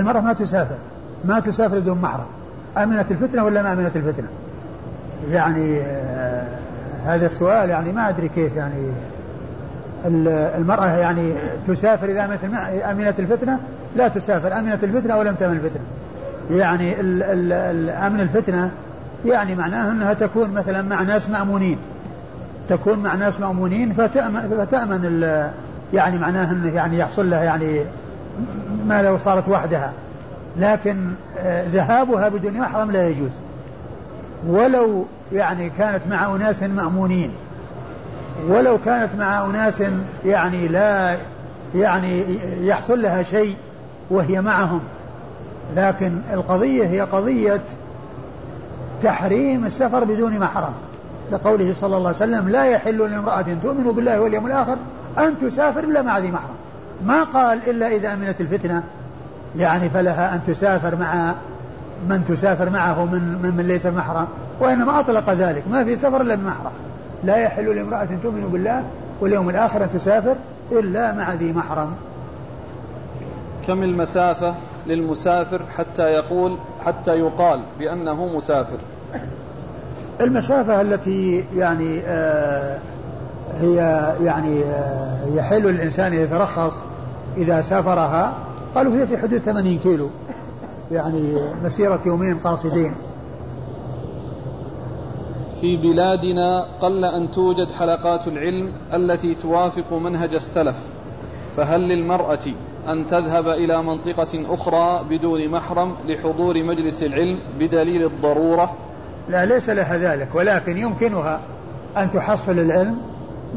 المرأة ما تسافر ما تسافر بدون محرم. أمنة الفتنة ولا ما أمنة الفتنة؟ يعني آه هذا السؤال يعني ما أدري كيف يعني المرأة يعني تسافر إذا أمنت أمنت الفتنة؟ لا تسافر. أمنت الفتنة أو لم تأمن الفتنة. يعني أمن الفتنة يعني معناه أنها تكون مثلا مع ناس مأمونين. تكون مع ناس مأمونين فتأمن, فتأمن يعني معناه أنه يعني يحصل لها يعني ما لو صارت وحدها. لكن آه، ذهابها بدون محرم لا يجوز. ولو يعني كانت مع أناس مأمونين. ولو كانت مع أناس يعني لا يعني يحصل لها شيء وهي معهم. لكن القضية هي قضية تحريم السفر بدون محرم. لقوله صلى الله عليه وسلم لا يحل لامرأة تؤمن بالله واليوم الآخر أن تسافر إلا مع ذي محرم. ما قال إلا إذا أمنت الفتنة. يعني فلها أن تسافر مع من تسافر معه من من, من ليس محرم وإنما أطلق ذلك. ما في سفر إلا بمحرم. لا يحل لامرأة تؤمن بالله واليوم الآخر أن تسافر إلا مع ذي محرم. كم المسافة للمسافر حتى يقول حتى يقال بأنه مسافر؟ المسافة التي يعني آه هي يعني آه يحل للإنسان يترخص إذا سافرها. قالوا هي في حدود 80 كيلو يعني مسيرة يومين قاصدين. في بلادنا قل أن توجد حلقات العلم التي توافق منهج السلف فهل للمرأة أن تذهب إلى منطقة أخرى بدون محرم لحضور مجلس العلم بدليل الضرورة؟ لا ليس لها ذلك ولكن يمكنها أن تحصل العلم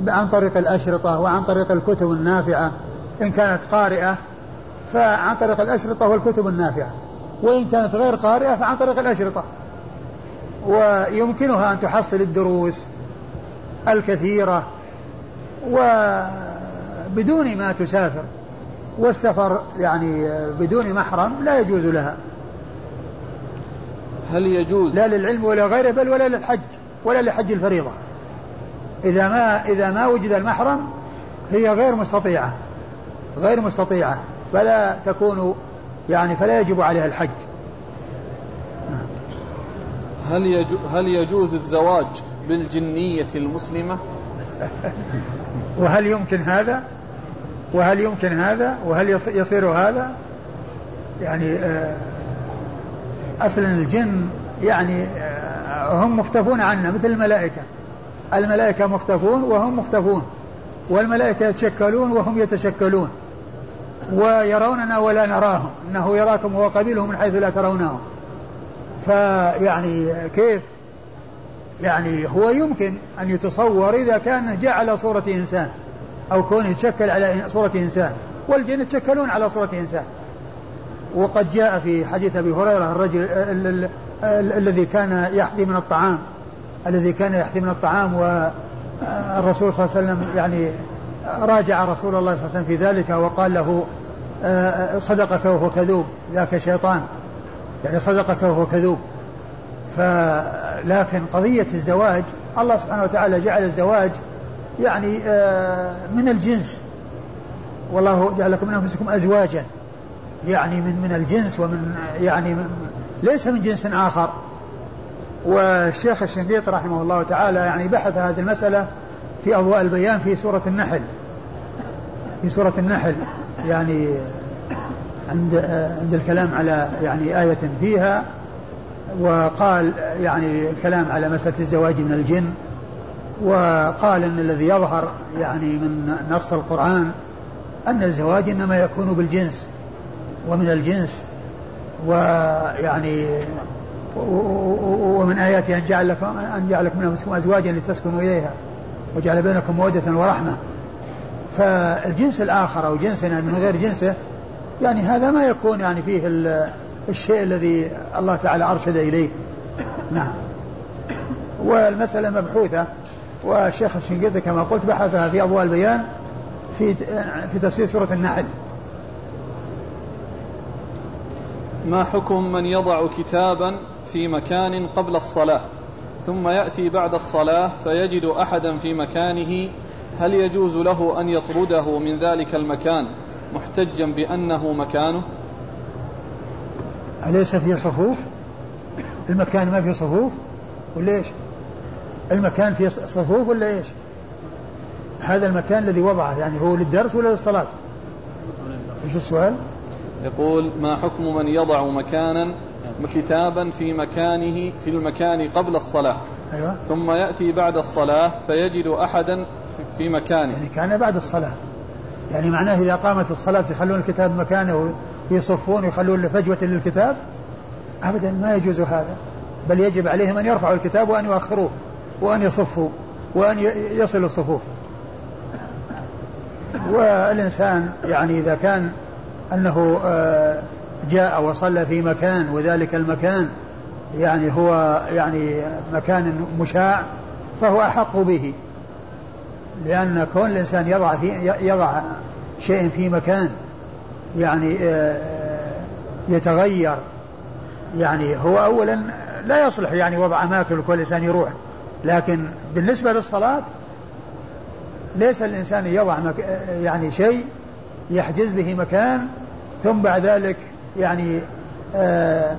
عن طريق الأشرطة وعن طريق الكتب النافعة. إن كانت قارئة فعن طريق الأشرطة والكتب النافعة. وإن كانت غير قارئة فعن طريق الأشرطة. ويمكنها أن تحصل الدروس الكثيرة. وبدون ما تسافر. والسفر يعني بدون محرم لا يجوز لها. هل يجوز؟ لا للعلم ولا غيره بل ولا للحج ولا لحج الفريضة. إذا ما إذا ما وجد المحرم هي غير مستطيعة غير مستطيعة فلا تكون يعني فلا يجب عليها الحج هل هل يجوز الزواج بالجنية المسلمة؟ وهل يمكن هذا؟ وهل يمكن هذا؟ وهل يصير هذا؟ يعني آه، أصلا الجن يعني آه، هم مختفون عنا مثل الملائكة الملائكة مختفون وهم مختفون والملائكة يتشكلون وهم يتشكلون ويروننا ولا نراهم إنه يراكم هو قبيله من حيث لا ترونهم. فيعني كيف؟ يعني هو يمكن أن يتصور إذا كان جاء على صورة إنسان أو كونه يتشكل على صورة إنسان والجن يتشكلون على صورة إنسان. وقد جاء في حديث أبي هريرة الرجل الذي كان يحذي من الطعام الذي كان يحذي من الطعام والرسول صلى الله عليه وسلم يعني راجع رسول الله صلى الله عليه وسلم في ذلك وقال له صدقك وهو كذوب ذاك شيطان. يعني صدقك وهو كذوب. فلكن قضية الزواج الله سبحانه وتعالى جعل الزواج يعني آه، من الجنس. والله جعل لكم من أنفسكم أزواجا. يعني من من الجنس ومن يعني من ليس من جنس آخر. والشيخ الشنقيط رحمه الله تعالى يعني بحث هذه المسألة في أضواء البيان في سورة النحل. في سورة النحل. يعني عند عند الكلام على يعني آية فيها وقال يعني الكلام على مسألة الزواج من الجن وقال إن الذي يظهر يعني من نص القرآن أن الزواج إنما يكون بالجنس ومن الجنس ويعني ومن آياته أن جعل لكم أن جعل لكم من أنفسكم أزواجا لتسكنوا إليها وجعل بينكم مودة ورحمة. فالجنس الآخر أو جنسنا من غير جنسه يعني هذا ما يكون يعني فيه الشيء الذي الله تعالى أرشد إليه. نعم. والمسألة مبحوثة والشيخ الشنقيطي كما قلت بحثها في أضواء البيان في في تفسير سورة النحل. ما حكم من يضع كتابا في مكان قبل الصلاة؟ ثم يأتي بعد الصلاة فيجد أحدا في مكانه هل يجوز له أن يطرده من ذلك المكان محتجا بأنه مكانه؟ أليس في صفوف؟ المكان ما في صفوف ولا إيش؟ المكان في صفوف ولا إيش؟ هذا المكان الذي وضعه يعني هو للدرس ولا للصلاة؟ إيش السؤال؟ يقول ما حكم من يضع مكانا كتابا في مكانه في المكان قبل الصلاة؟ أيوة. ثم يأتي بعد الصلاة فيجد أحدا في مكانه. يعني كان بعد الصلاة. يعني معناه إذا قامت الصلاة يخلون الكتاب مكانه ويصفون ويخلون فجوة للكتاب؟ أبدا ما يجوز هذا. بل يجب عليهم أن يرفعوا الكتاب وأن يؤخروه وأن يصفوا وأن يصلوا الصفوف. والإنسان يعني إذا كان أنه آه، جاء وصلى في مكان وذلك المكان يعني هو يعني مكان مشاع فهو أحق به. لأن كون الإنسان يضع في يضع شيء في مكان يعني آه، يتغير يعني هو أولا لا يصلح يعني وضع أماكن لكل إنسان يروح لكن بالنسبة للصلاة ليس الإنسان يضع مك... يعني شيء يحجز به مكان ثم بعد ذلك يعني آآ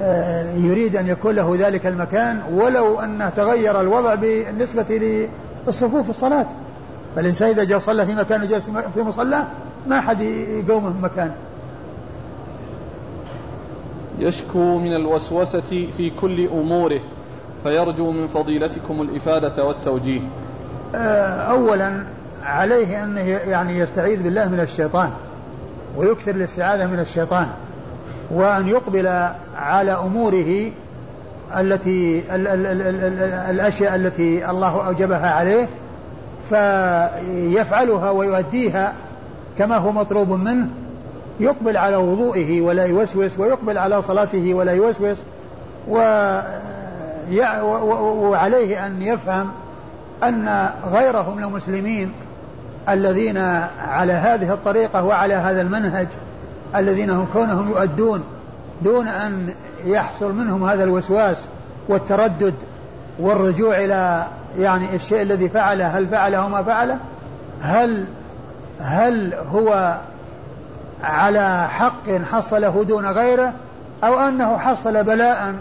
آآ يريد أن يكون له ذلك المكان ولو أنه تغير الوضع بالنسبة للصفوف في الصلاة. فالإنسان إذا جاء صلى في مكان وجلس في مصلى ما حد يقومه من مكانه يشكو من الوسوسة في كل أموره فيرجو من فضيلتكم الإفادة والتوجيه. آه، أولا عليه أنه يعني يستعيذ بالله من الشيطان. ويكثر الاستعاذة من الشيطان وأن يقبل على أموره التي ال ال ال ال ال الأشياء التي الله أوجبها عليه فيفعلها ويؤديها كما هو مطلوب منه يقبل على وضوئه ولا يوسوس ويقبل على صلاته ولا يوسوس وعليه أن يفهم أن غيرهم من المسلمين الذين على هذه الطريقة وعلى هذا المنهج الذين هم كونهم يؤدون دون أن يحصل منهم هذا الوسواس والتردد والرجوع إلى يعني الشيء الذي فعله هل فعله ما فعله؟ هل هل هو على حق حصله دون غيره؟ أو أنه حصل بلاء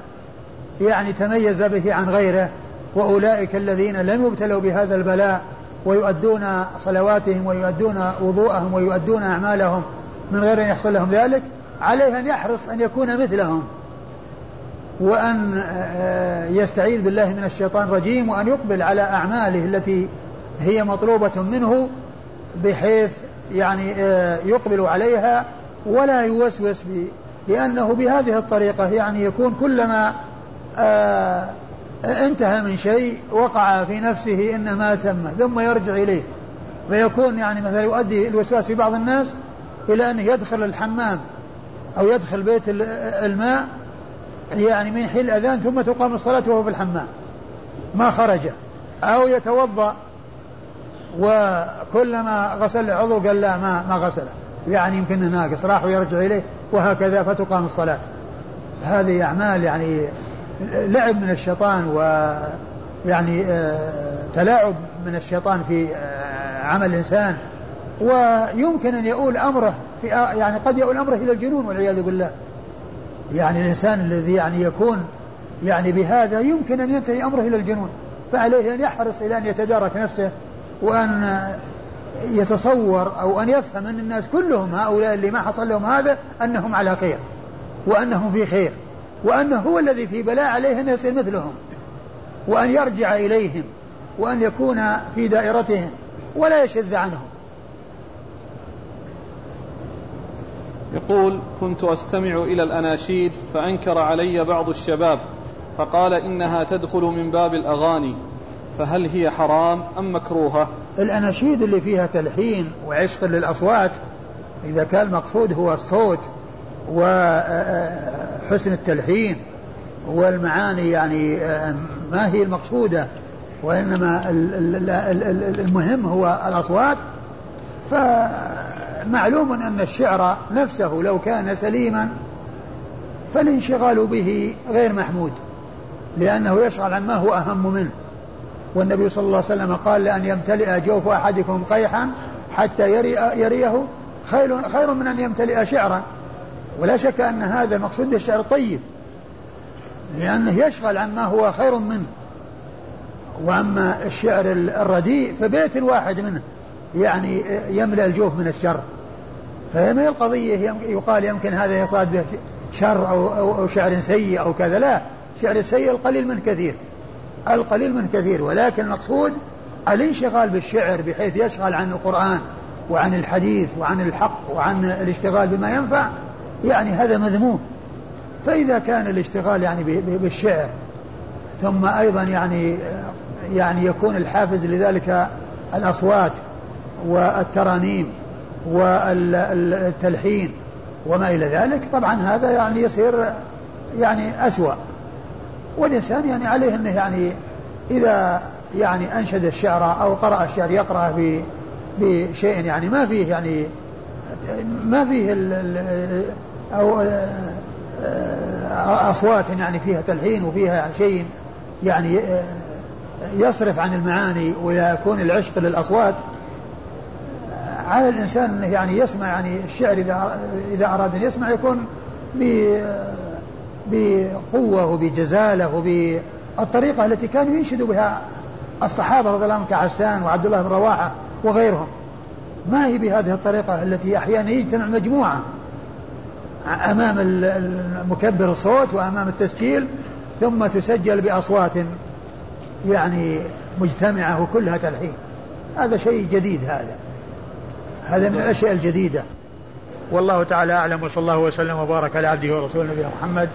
يعني تميز به عن غيره؟ وأولئك الذين لم يبتلوا بهذا البلاء ويؤدون صلواتهم ويؤدون وضوءهم ويؤدون أعمالهم من غير أن يحصل لهم ذلك عليه أن يحرص أن يكون مثلهم. وأن آه، يستعيذ بالله من الشيطان الرجيم وأن يقبل على أعماله التي هي مطلوبة منه بحيث يعني آه، يقبل عليها ولا يوسوس لأنه بهذه الطريقة يعني يكون كلما آه، انتهى من شيء وقع في نفسه إن ما تم ثم يرجع إليه. فيكون يعني مثلا يؤدي الوسواس في بعض الناس إلى أنه يدخل الحمام أو يدخل بيت الماء يعني من حين الأذان ثم تقام الصلاة وهو في الحمام. ما خرج. أو يتوضأ وكلما غسل عضو قال لا ما ما غسله يعني يمكن ناقص راح ويرجع إليه وهكذا فتقام الصلاة. هذه أعمال يعني لعب من الشيطان ويعني آه، تلاعب من الشيطان في آه، عمل الإنسان. ويمكن أن يؤول أمره في يعني قد يؤول أمره إلى الجنون والعياذ بالله. يعني الإنسان الذي يعني يكون يعني بهذا يمكن أن ينتهي أمره إلى الجنون. فعليه أن يحرص إلى أن يتدارك نفسه وأن يتصور أو أن يفهم أن الناس كلهم هؤلاء اللي ما حصل لهم هذا أنهم على خير وأنهم في خير. وأنه هو الذي في بلاء عليه أن يصير مثلهم. وأن يرجع إليهم. وأن يكون في دائرتهم. ولا يشذ عنهم. يقول كنت أستمع إلى الأناشيد فأنكر علي بعض الشباب فقال إنها تدخل من باب الأغاني فهل هي حرام أم مكروهة؟ الأناشيد اللي فيها تلحين وعشق للأصوات إذا كان المقصود هو الصوت وحسن التلحين والمعاني يعني ما هي المقصودة وإنما المهم هو الأصوات. فمعلوم أن الشعر نفسه لو كان سليما فالانشغال به غير محمود لأنه يشغل عن ما هو أهم منه. والنبي صلى الله عليه وسلم قال لأن يمتلئ جوف أحدكم قيحا حتى يري يريه خير, خير من أن يمتلئ شعرا. ولا شك أن هذا المقصود بالشعر الطيب لأنه يشغل عما هو خير منه. وأما الشعر الرديء فبيت واحد منه يعني يملأ الجوف من الشر. فما القضية؟ يقال يمكن هذا يصاد به شر أو, أو, أو شعر سيء أو كذا. لا شعر السيء القليل من كثير القليل من كثير. ولكن المقصود الانشغال بالشعر بحيث يشغل عن القرآن وعن الحديث وعن الحق وعن الاشتغال بما ينفع يعني هذا مذموم. فإذا كان الاشتغال يعني بالشعر ثم أيضا يعني يعني يكون الحافز لذلك الأصوات والترانيم والتلحين وما إلى ذلك طبعا هذا يعني يصير يعني أسوأ. والإنسان يعني عليه أنه يعني إذا يعني أنشد الشعر أو قرأ الشعر يقرأ بشيء يعني ما فيه يعني ما فيه أو أصوات يعني فيها تلحين وفيها شيء يعني يصرف عن المعاني ويكون العشق للأصوات على الإنسان أنه يعني يسمع يعني الشعر إذا إذا أراد أن يسمع يكون بقوة وبجزالة وبالطريقة التي كانوا ينشدوا بها الصحابة رضي الله عنهم كعسان وعبد الله بن رواحة وغيرهم. ما هي بهذه الطريقة التي أحيانا يجتمع مجموعة أمام مكبر الصوت وأمام التسجيل ثم تسجل بأصوات يعني مجتمعة وكلها تلحين. هذا شيء جديد هذا. هذا من الأشياء الجديدة. والله تعالى أعلم وصلى الله وسلم وبارك على عبده ورسوله نبينا محمد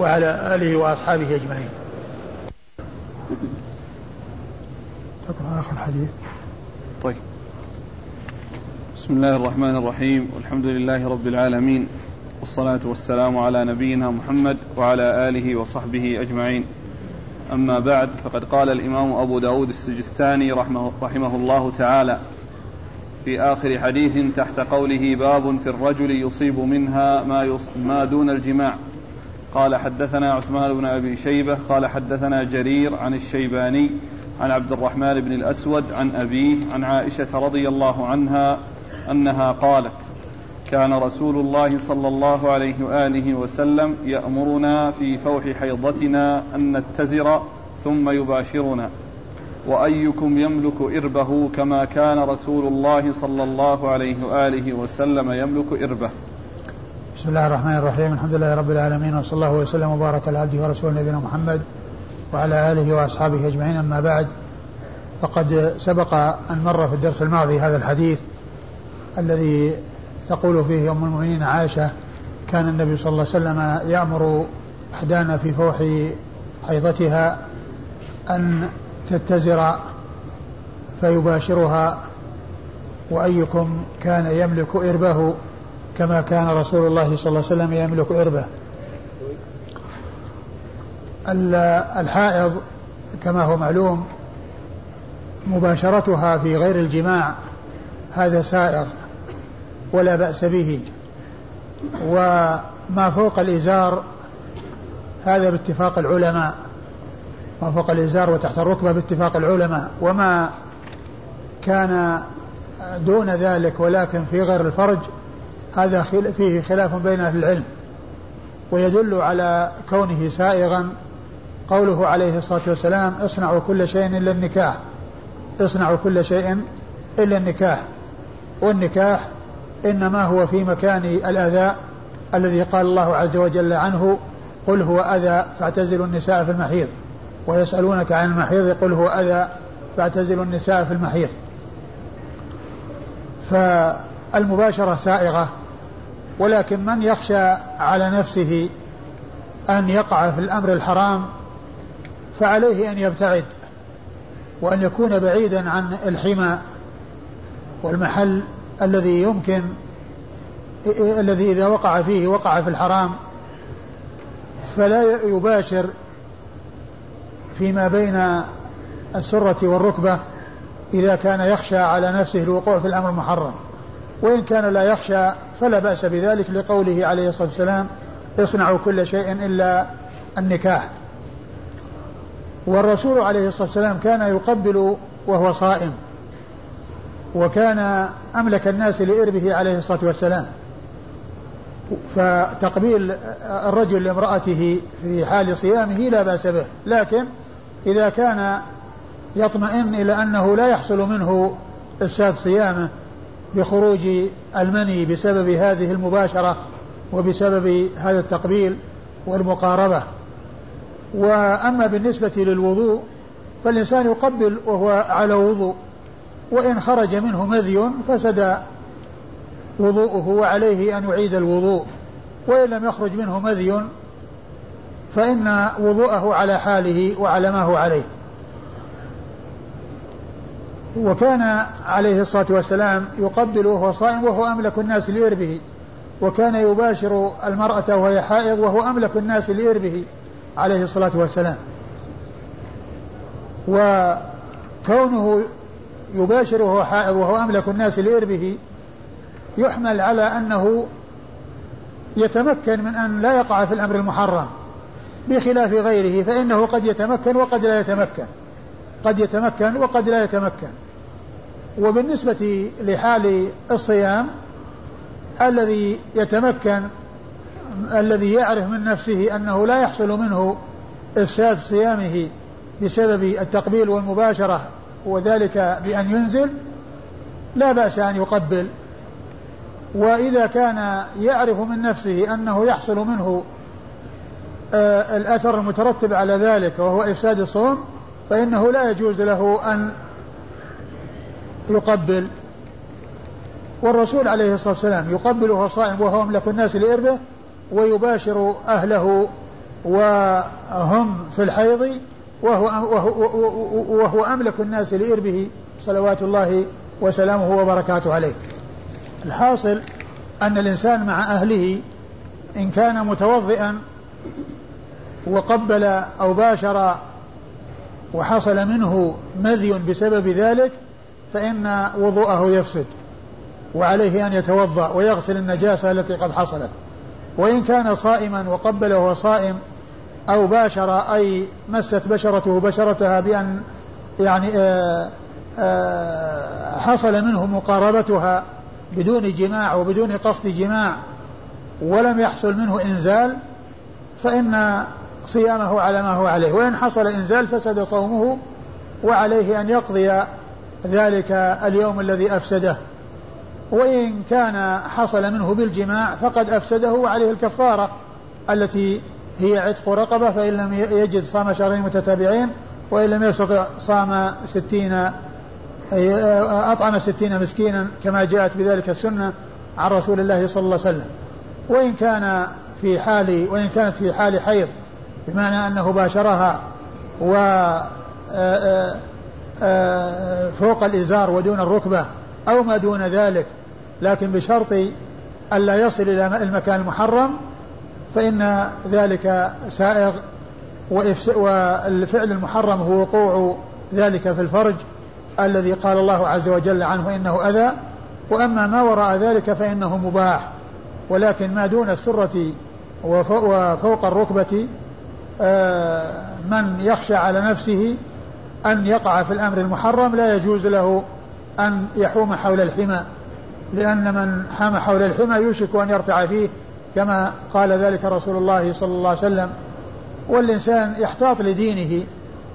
وعلى آله وأصحابه أجمعين. تقرأ آخر حديث طيب. بسم الله الرحمن الرحيم. والحمد لله رب العالمين. والصلاة والسلام على نبينا محمد وعلى آله وصحبه أجمعين. أما بعد فقد قال الإمام أبو داود السجستاني رحمه, رحمه الله تعالى في آخر حديث تحت قوله باب في الرجل يصيب منها ما, ما دون الجماع قال حدثنا عثمان بن أبي شيبة قال حدثنا جرير عن الشيباني عن عبد الرحمن بن الأسود عن أبيه عن عائشة رضي الله عنها أنها قالت كان رسول الله صلى الله عليه وآله وسلم يأمرنا في فوح حيضتنا أن نتزر ثم يباشرنا. وأيكم يملك إربه كما كان رسول الله صلى الله عليه وآله وسلم يملك إربه. بسم الله الرحمن الرحيم. الحمد لله رب العالمين وصلى الله وسلم وبارك على عبده ورسوله نبينا محمد وعلى آله وأصحابه أجمعين. أما بعد فقد سبق أن مر في الدرس الماضي هذا الحديث الذي تقول فيه أم المؤمنين عائشة كان النبي صلى الله عليه وسلم يأمر إحدانا في فوح حيضتها أن تتزر فيباشرها وأيكم كان يملك إربه كما كان رسول الله صلى الله عليه وسلم يملك إربه. الحائض كما هو معلوم مباشرتها في غير الجماع هذا سائغ ولا بأس به. وما فوق الإزار هذا باتفاق العلماء. ما فوق الإزار وتحت الركبة باتفاق العلماء. وما كان دون ذلك ولكن في غير الفرج هذا فيه خلاف بين أهل العلم. ويدل على كونه سائغا. قوله عليه الصلاة والسلام اصنعوا كل شيء إلا النكاح اصنعوا كل شيء إلا النكاح. والنكاح إنما هو في مكان الأذى الذي قال الله عز وجل عنه قل هو أذى فاعتزلوا النساء في المحيض. ويسألونك عن المحيض يقول هو أذى فاعتزلوا النساء في المحيض. فالمباشرة سائغة ولكن من يخشى على نفسه أن يقع في الأمر الحرام فعليه أن يبتعد وأن يكون بعيدا عن الحمى والمحل الذي يمكن الذي إذا وقع فيه وقع في الحرام فلا يباشر فيما بين السرة والركبة إذا كان يخشى على نفسه الوقوع في الأمر المحرم. وإن كان لا يخشى فلا بأس بذلك لقوله عليه الصلاة والسلام اصنعوا كل شيء إلا النكاح. والرسول عليه الصلاة والسلام كان يقبل وهو صائم. وكان أملك الناس لإربه عليه الصلاة والسلام. فتقبيل الرجل لامرأته في حال صيامه لا بأس به. لكن إذا كان يطمئن إلى أنه لا يحصل منه إفساد صيامه بخروج المني بسبب هذه المباشرة وبسبب هذا التقبيل والمقاربة. وأما بالنسبة للوضوء فالإنسان يقبل وهو على وضوء. وإن خرج منه مذي فسد وضوءه وعليه أن يعيد الوضوء. وإن لم يخرج منه مذي فإن وضوءه على حاله وعلى ما هو عليه. وكان عليه الصلاة والسلام يقبل وهو صائم وهو أملك الناس لإربه وكان يباشر المرأة وهي حائض وهو أملك الناس لإربه عليه الصلاة والسلام. وكونه يباشر وهو حائض وهو أملك الناس لإربه يحمل على أنه يتمكن من أن لا يقع في الأمر المحرم بخلاف غيره فإنه قد يتمكن وقد لا يتمكن. قد يتمكن وقد لا يتمكن. وبالنسبة لحال الصيام الذي يتمكن الذي يعرف من نفسه أنه لا يحصل منه إفساد صيامه بسبب التقبيل والمباشرة وذلك بأن ينزل لا بأس أن يقبل. وإذا كان يعرف من نفسه أنه يحصل منه آه، الأثر المترتب على ذلك وهو إفساد الصوم فإنه لا يجوز له أن يقبل. والرسول عليه الصلاة والسلام يقبل وهو صائم وهو أملك الناس لإربه ويباشر أهله وهم في الحيض وهو, وهو, وهو أملك الناس لإربه صلوات الله وسلامه وبركاته عليه. الحاصل أن الإنسان مع أهله إن كان متوضئا وقبل أو باشر وحصل منه مذي بسبب ذلك فإن وضوءه يفسد وعليه أن يتوضأ ويغسل النجاسة التي قد حصلت. وإن كان صائما وقبل وهو صائم أو باشر أي مست بشرته بشرتها بأن يعني آآ آه، آآ آه، حصل منه مقاربتها بدون جماع وبدون قصد جماع ولم يحصل منه إنزال فإن صيامه على ما هو عليه. وإن حصل إنزال فسد صومه وعليه أن يقضي ذلك اليوم الذي أفسده. وإن كان حصل منه بالجماع فقد أفسده وعليه الكفارة التي هي عتق رقبة فإن لم يجد صام شهرين متتابعين وإن لم يستطع صام ستين أطعم ستين مسكينا كما جاءت بذلك السنة عن رسول الله صلى الله عليه وسلم. وإن كان في حال وإن كانت في حال حيض بمعنى أنه باشرها و فوق الإزار ودون الركبة أو ما دون ذلك لكن بشرط ألا يصل إلى المكان المحرم فإن ذلك سائغ والفعل المحرم هو وقوع ذلك في الفرج الذي قال الله عز وجل عنه إنه أذى. وأما ما وراء ذلك فإنه مباح. ولكن ما دون السرة وفوق الركبة آه، من يخشى على نفسه أن يقع في الأمر المحرم لا يجوز له أن يحوم حول الحمى. لأن من حام حول الحمى يوشك أن يرتع فيه كما قال ذلك رسول الله صلى الله عليه وسلم والإنسان يحتاط لدينه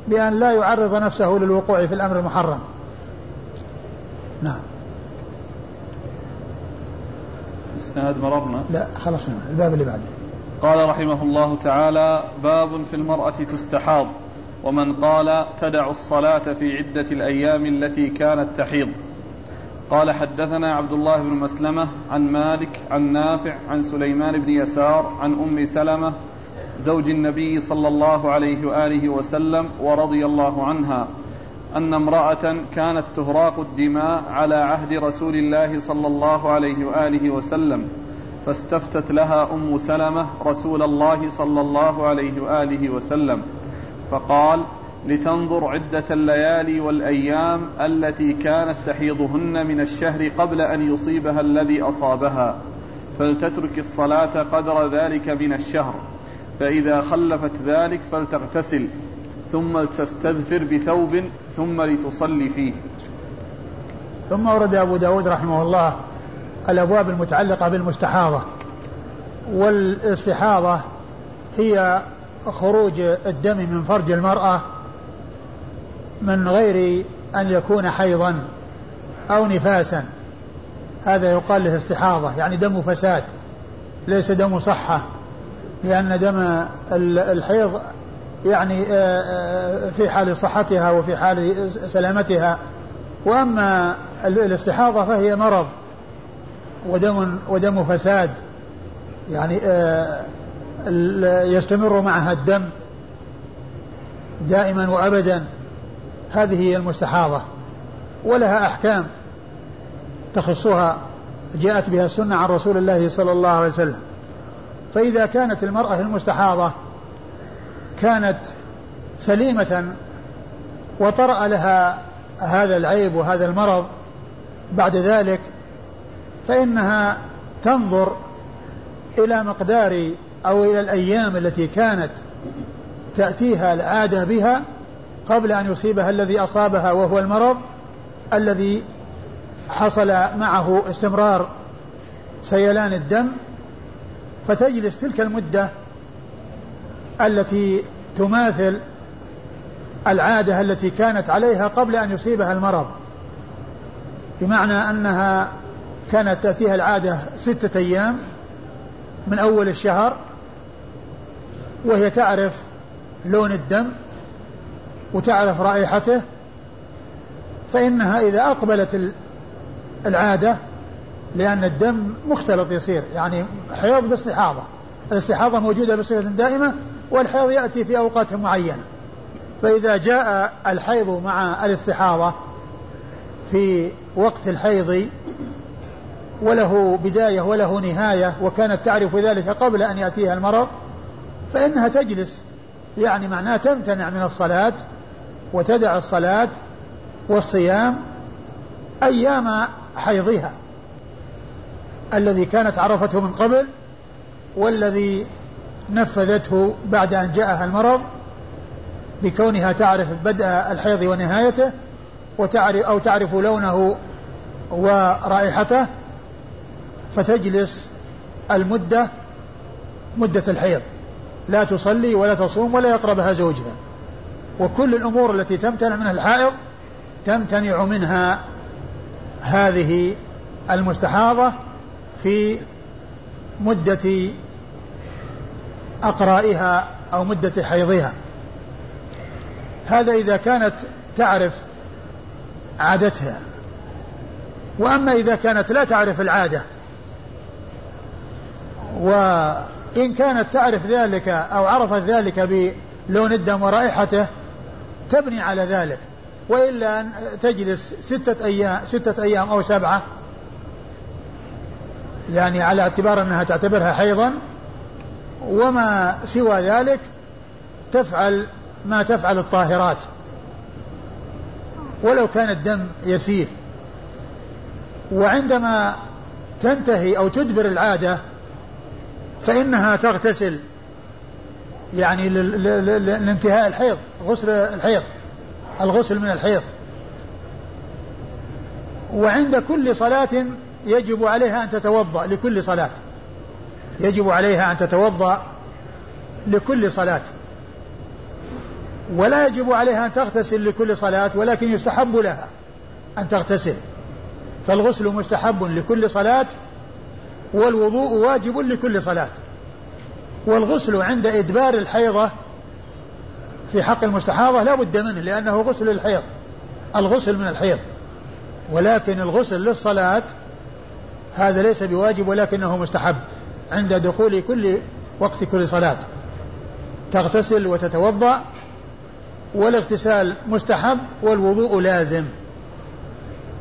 بأن لا يعرض نفسه للوقوع في الأمر المحرم. نعم. إسناد مررنا؟ لا خلصنا الباب اللي بعده. قال رحمه الله تعالى باب في المرأة تستحاض ومن قال تدع الصلاة في عدة الأيام التي كانت تحيض. قال حدثنا عبد الله بن مسلمة عن مالك عن نافع عن سليمان بن يسار عن أم سلمة زوج النبي صلى الله عليه وآله وسلم ورضي الله عنها أن امرأة كانت تهراق الدماء على عهد رسول الله صلى الله عليه وآله وسلم فاستفتت لها أم سلمة رسول الله صلى الله عليه وآله وسلم فقال لتنظر عدة الليالي والأيام التي كانت تحيضهن من الشهر قبل أن يصيبها الذي أصابها فلتترك الصلاة قدر ذلك من الشهر فإذا خلفت ذلك فلتغتسل ثم لتستذفر بثوب ثم لتصلي فيه. ثم ورد أبو داود رحمه الله الأبواب المتعلقة بالمستحاضة والاستحاضة هي خروج الدم من فرج المرأة من غير أن يكون حيضا أو نفاسا. هذا يقال له استحاضة يعني دم فساد ليس دم صحة لأن دم الحيض يعني آه، آه، في حال صحتها وفي حال سلامتها. وأما الاستحاضة فهي مرض ودم ودم فساد يعني آه، يستمر معها الدم دائما وأبدا. هذه هي المستحاضة ولها أحكام تخصها جاءت بها السنة عن رسول الله صلى الله عليه وسلم. فإذا كانت المرأة المستحاضة كانت سليمة وطرأ لها هذا العيب وهذا المرض بعد ذلك فإنها تنظر إلى مقدار أو إلى الأيام التي كانت تأتيها العادة بها قبل أن يصيبها الذي أصابها وهو المرض الذي حصل معه استمرار سيلان الدم فتجلس تلك المدة التي تماثل العادة التي كانت عليها قبل أن يصيبها المرض. بمعنى أنها كانت تأتيها العادة ستة أيام من أول الشهر وهي تعرف لون الدم وتعرف رائحته فإنها إذا أقبلت العادة لأن الدم مختلط يصير يعني حيض باستحاضة. الاستحاضة موجودة بصفة دائمة والحيض يأتي في أوقات معينة. فإذا جاء الحيض مع الاستحاضة في وقت الحيض وله بداية وله نهاية وكانت تعرف ذلك قبل أن يأتيها المرض فإنها تجلس. يعني معناه تمتنع من الصلاة وتدع الصلاة والصيام أيام حيضها. الذي كانت عرفته من قبل والذي نفذته بعد أن جاءها المرض بكونها تعرف بدء الحيض ونهايته وتعرف أو تعرف لونه ورائحته فتجلس المدة مدة الحيض. لا تصلي ولا تصوم ولا يقربها زوجها. وكل الأمور التي تمتنع منها الحائض تمتنع منها هذه المستحاضة في مدة أقرائها أو مدة حيضها. هذا إذا كانت تعرف عادتها. وأما إذا كانت لا تعرف العادة وإن كانت تعرف ذلك أو عرفت ذلك بلون الدم ورائحته تبني على ذلك وإلا أن تجلس ستة أيام ستة أيام أو سبعة. يعني على اعتبار أنها تعتبرها حيضا وما سوى ذلك تفعل ما تفعل الطاهرات. ولو كان الدم يسير. وعندما تنتهي أو تدبر العادة فإنها تغتسل يعني لانتهاء الحيض غسل الحيض الغسل من الحيض. وعند كل صلاة يجب عليها أن تتوضأ لكل صلاة. يجب عليها أن تتوضأ لكل صلاة. ولا يجب عليها أن تغتسل لكل صلاة ولكن يستحب لها أن تغتسل. فالغسل مستحب لكل صلاة والوضوء واجب لكل صلاة. والغسل عند إدبار الحيضة في حق المستحاضة لا بد منه لأنه غسل الحيض الغسل من الحيض. ولكن الغسل للصلاة هذا ليس بواجب ولكنه مستحب عند دخول كل وقت كل صلاة. تغتسل وتتوضأ والاغتسال مستحب والوضوء لازم.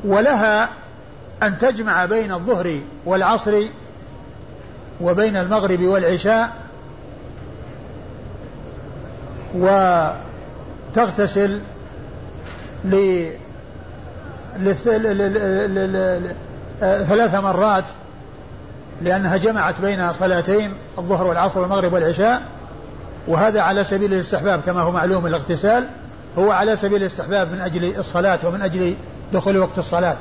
ولها أن تجمع بين الظهر والعصر وبين المغرب والعشاء وتغتسل ثلاث مرات لأنها جمعت بين صلاتين الظهر والعصر والمغرب والعشاء وهذا على سبيل الاستحباب كما هو معلوم الاغتسال هو على سبيل الاستحباب من أجل الصلاة ومن أجل دخول وقت الصلاة.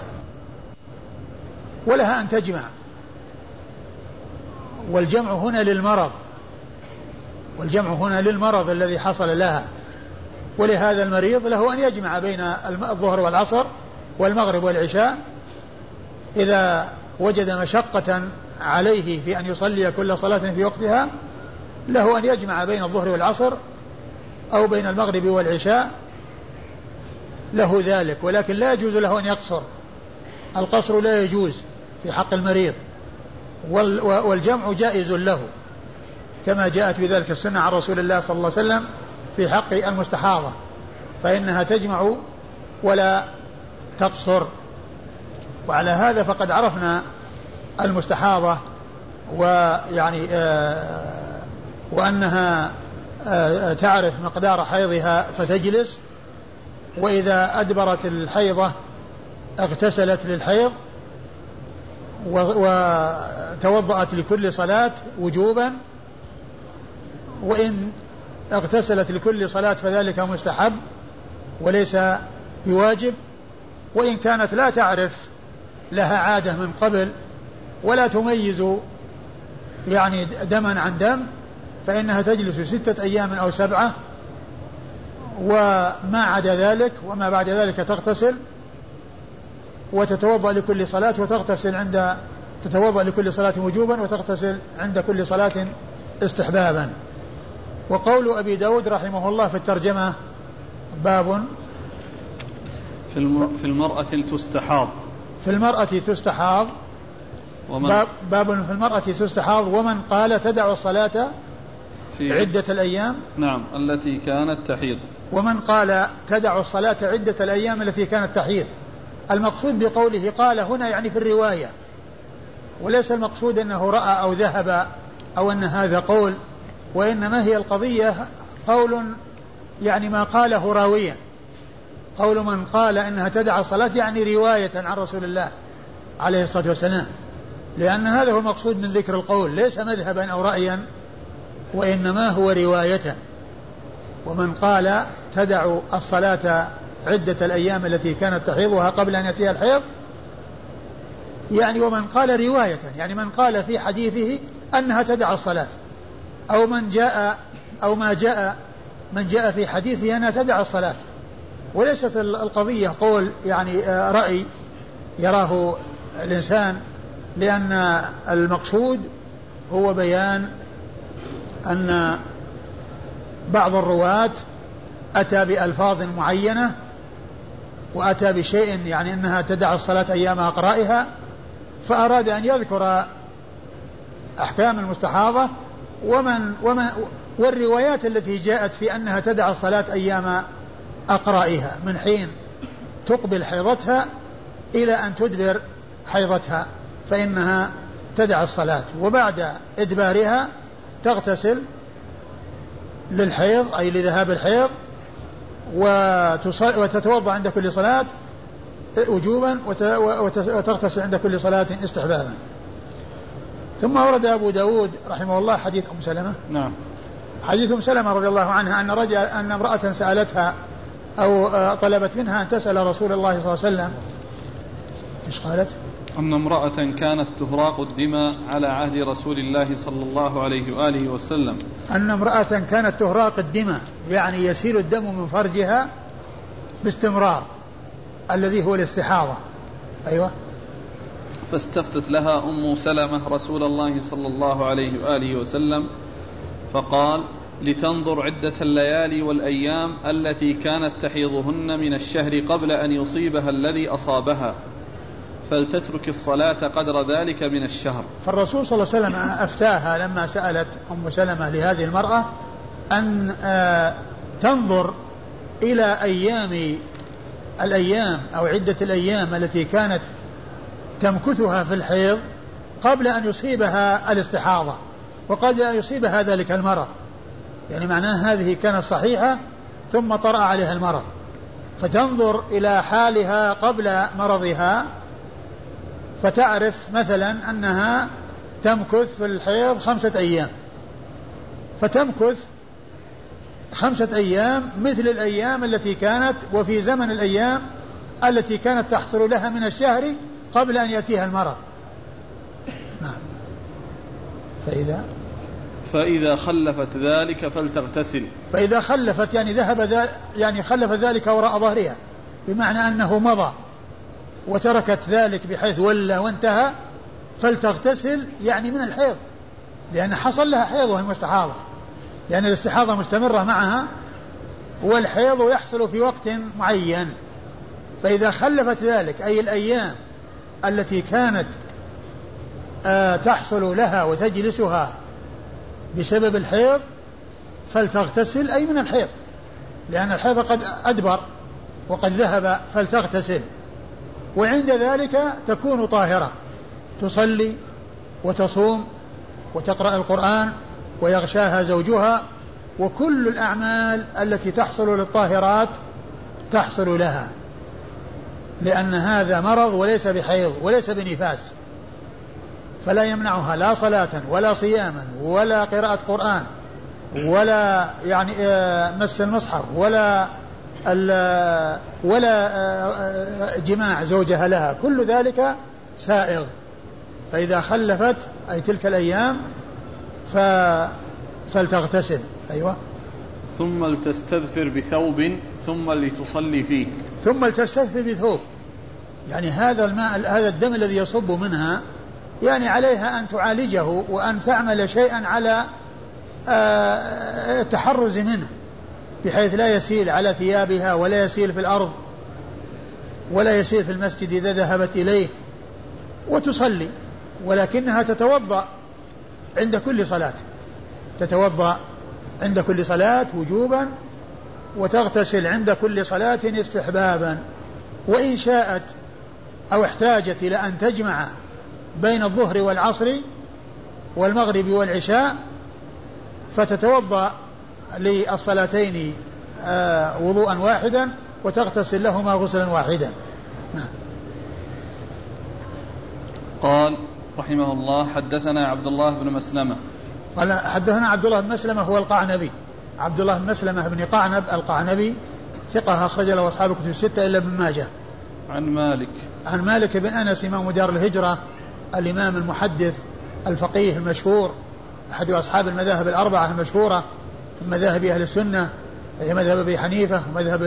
ولها أن تجمع. والجمع هنا للمرض. والجمع هنا للمرض الذي حصل لها ولهذا المريض له أن يجمع بين الظهر والعصر والمغرب والعشاء إذا وجد مشقة عليه في أن يصلي كل صلاة في وقتها له أن يجمع بين الظهر والعصر أو بين المغرب والعشاء له ذلك ولكن لا يجوز له أن يقصر. القصر لا يجوز في حق المريض والجمع جائز له. كما جاءت بذلك السنة عن رسول الله صلى الله عليه وسلم في حق المستحاضة فإنها تجمع ولا تقصر. وعلى هذا فقد عرفنا المستحاضة ويعني آه وأنها آه تعرف مقدار حيضها فتجلس وإذا أدبرت الحيضة اغتسلت للحيض وتوضأت لكل صلاة وجوبا وإن اغتسلت لكل صلاة فذلك مستحب وليس بواجب وإن كانت لا تعرف لها عادة من قبل ولا تميز يعني دما عن دم فإنها تجلس ستة أيام أو سبعة وما عدا ذلك وما بعد ذلك تغتسل وتتوضأ لكل صلاة وتغتسل عند تتوضأ لكل صلاة وجوبا وتغتسل عند كل صلاة استحبابا. وقول أبي داود رحمه الله في الترجمة باب في, في المرأة تستحاض. في المرأة تستحاض. ومن باب, باب في المرأة تستحاض. ومن قال تدع الصلاة في عدة الأيام. نعم التي كانت تحيض. ومن قال تدع الصلاة عدة الأيام التي كانت تحيض. المقصود بقوله قال هنا يعني في الرواية. وليس المقصود أنه رأى أو ذهب أو أن هذا قول. وإنما هي القضية قول يعني ما قاله راويا. قول من قال إنها تدع الصلاة يعني رواية عن رسول الله عليه الصلاة والسلام. لأن هذا هو المقصود من ذكر القول ليس مذهبا أو رايا وإنما هو رواية. ومن قال تدع الصلاة عدة الأيام التي كانت تحيضها قبل أن يأتيها الحيض يعني ومن قال رواية يعني من قال في حديثه أنها تدع الصلاة. أو من جاء أو ما جاء من جاء في حديثه أنها تدع الصلاة. وليست القضية قول يعني آه، رأي يراه الإنسان لأن المقصود هو بيان أن بعض الرواة أتى بألفاظ معينة وأتى بشيء يعني أنها تدع الصلاة أيام أقرائها فأراد أن يذكر أحكام المستحاضة ومن ومن والروايات التي جاءت في أنها تدع الصلاة أيام أقرائها من حين تقبل حيضتها إلى أن تدبر حيضتها فإنها تدع الصلاة وبعد إدبارها تغتسل للحيض أي لذهاب الحيض وتتوضأ عند كل صلاة وجوبا وتغتسل عند كل صلاة استحبابا. ثم ورد أبو داود رحمه الله حديث أم سلمة. نعم. حديث أم سلمة رضي الله عنها أن رجل أن امرأة سألتها أو آه، طلبت منها أن تسأل رسول الله صلى الله عليه وسلم. إيش قالت؟ أن امرأة كانت تهراق الدماء على عهد رسول الله صلى الله عليه وآله وسلم. أن امرأة كانت تهراق الدماء يعني يسيل الدم من فرجها باستمرار الذي هو الاستحاضة. أيوة. فاستفتت لها أم سلمة رسول الله صلى الله عليه وآله وسلم فقال لتنظر عدة الليالي والأيام التي كانت تحيضهن من الشهر قبل أن يصيبها الذي أصابها فلتترك الصلاة قدر ذلك من الشهر. فالرسول صلى الله عليه وسلم أفتاها لما سألت أم سلمة لهذه المرأة أن آه، تنظر إلى أيام الأيام أو عدة الأيام التي كانت تمكثها في الحيض قبل أن يصيبها الاستحاضة وقبل أن يصيبها ذلك المرض. يعني معناه هذه كانت صحيحة ثم طرأ عليها المرض. فتنظر إلى حالها قبل مرضها فتعرف مثلا أنها تمكث في الحيض خمسة أيام. فتمكث خمسة أيام مثل الأيام التي كانت وفي زمن الأيام التي كانت تحصل لها من الشهر قبل أن يأتيها المرض. نعم. فإذا؟ فإذا خلفت ذلك فلتغتسل. فإذا خلفت يعني ذهب يعني خلف ذلك وراء ظهرها بمعنى أنه مضى وتركت ذلك بحيث ولى وانتهى فلتغتسل يعني من الحيض لأن حصل لها حيض وهي مستحاضة. لأن الاستحاضة مستمرة معها والحيض يحصل في وقت معين. فإذا خلفت ذلك أي الأيام التي كانت آه تحصل لها وتجلسها بسبب الحيض فلتغتسل أي من الحيض لأن الحيض قد أدبر وقد ذهب فلتغتسل. وعند ذلك تكون طاهرة تصلي وتصوم وتقرأ القرآن ويغشاها زوجها وكل الأعمال التي تحصل للطاهرات تحصل لها. لأن هذا مرض وليس بحيض وليس بنفاس فلا يمنعها لا صلاة ولا صياما ولا قراءة قرآن ولا يعني آه، مس المصحف ولا ولا آه، آه، جماع زوجها لها كل ذلك سائغ. فإذا خلفت أي تلك الأيام فلتغتسل. أيوة. ثم لتستذفر بثوب ثم لتصلي فيه. ثم لتستذفر بثوب يعني هذا الماء هذا الدم الذي يصب منها يعني عليها أن تعالجه وأن تعمل شيئا على التحرز آه، منه بحيث لا يسيل على ثيابها ولا يسيل في الأرض ولا يسيل في المسجد إذا ذهبت إليه. وتصلي ولكنها تتوضأ عند كل صلاة. تتوضأ عند كل صلاة وجوبا وتغتسل عند كل صلاة استحبابا. وإن شاءت أو احتاجت إلى أن تجمع بين الظهر والعصر والمغرب والعشاء فتتوضأ للصلاتين آه، وضوءا واحدا وتغتسل لهما غسلا واحدا. نعم. قال رحمه الله حدثنا عبد الله بن مسلمة. قال حدثنا عبد الله بن مسلمة هو القعنبي. عبد الله بن مسلمة بن قعنب القعنبي ثقة أخرج له أصحاب الكتب الستة إلا ابن ماجه. عن مالك. عن مالك بن أنس إمام دار الهجرة الإمام المحدث الفقيه المشهور أحد أصحاب المذاهب الأربعة المشهورة من مذاهب أهل السنة هي مذهب أبي حنيفة ومذهب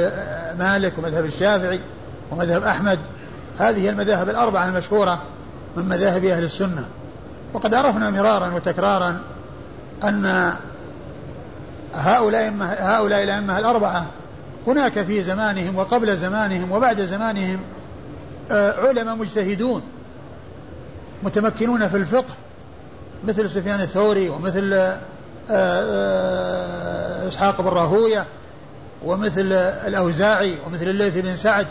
مالك ومذهب الشافعي ومذهب أحمد. هذه المذاهب الأربعة المشهورة من مذاهب أهل السنة. وقد عرفنا مرارا وتكرارا أن هؤلاء هؤلاء الأئمة الأربعة. هناك في زمانهم وقبل زمانهم وبعد زمانهم آه، علماء مجتهدون متمكنون في الفقه مثل سفيان الثوري ومثل آه، آه، إسحاق بن راهوية ومثل الأوزاعي ومثل الليث بن سعد.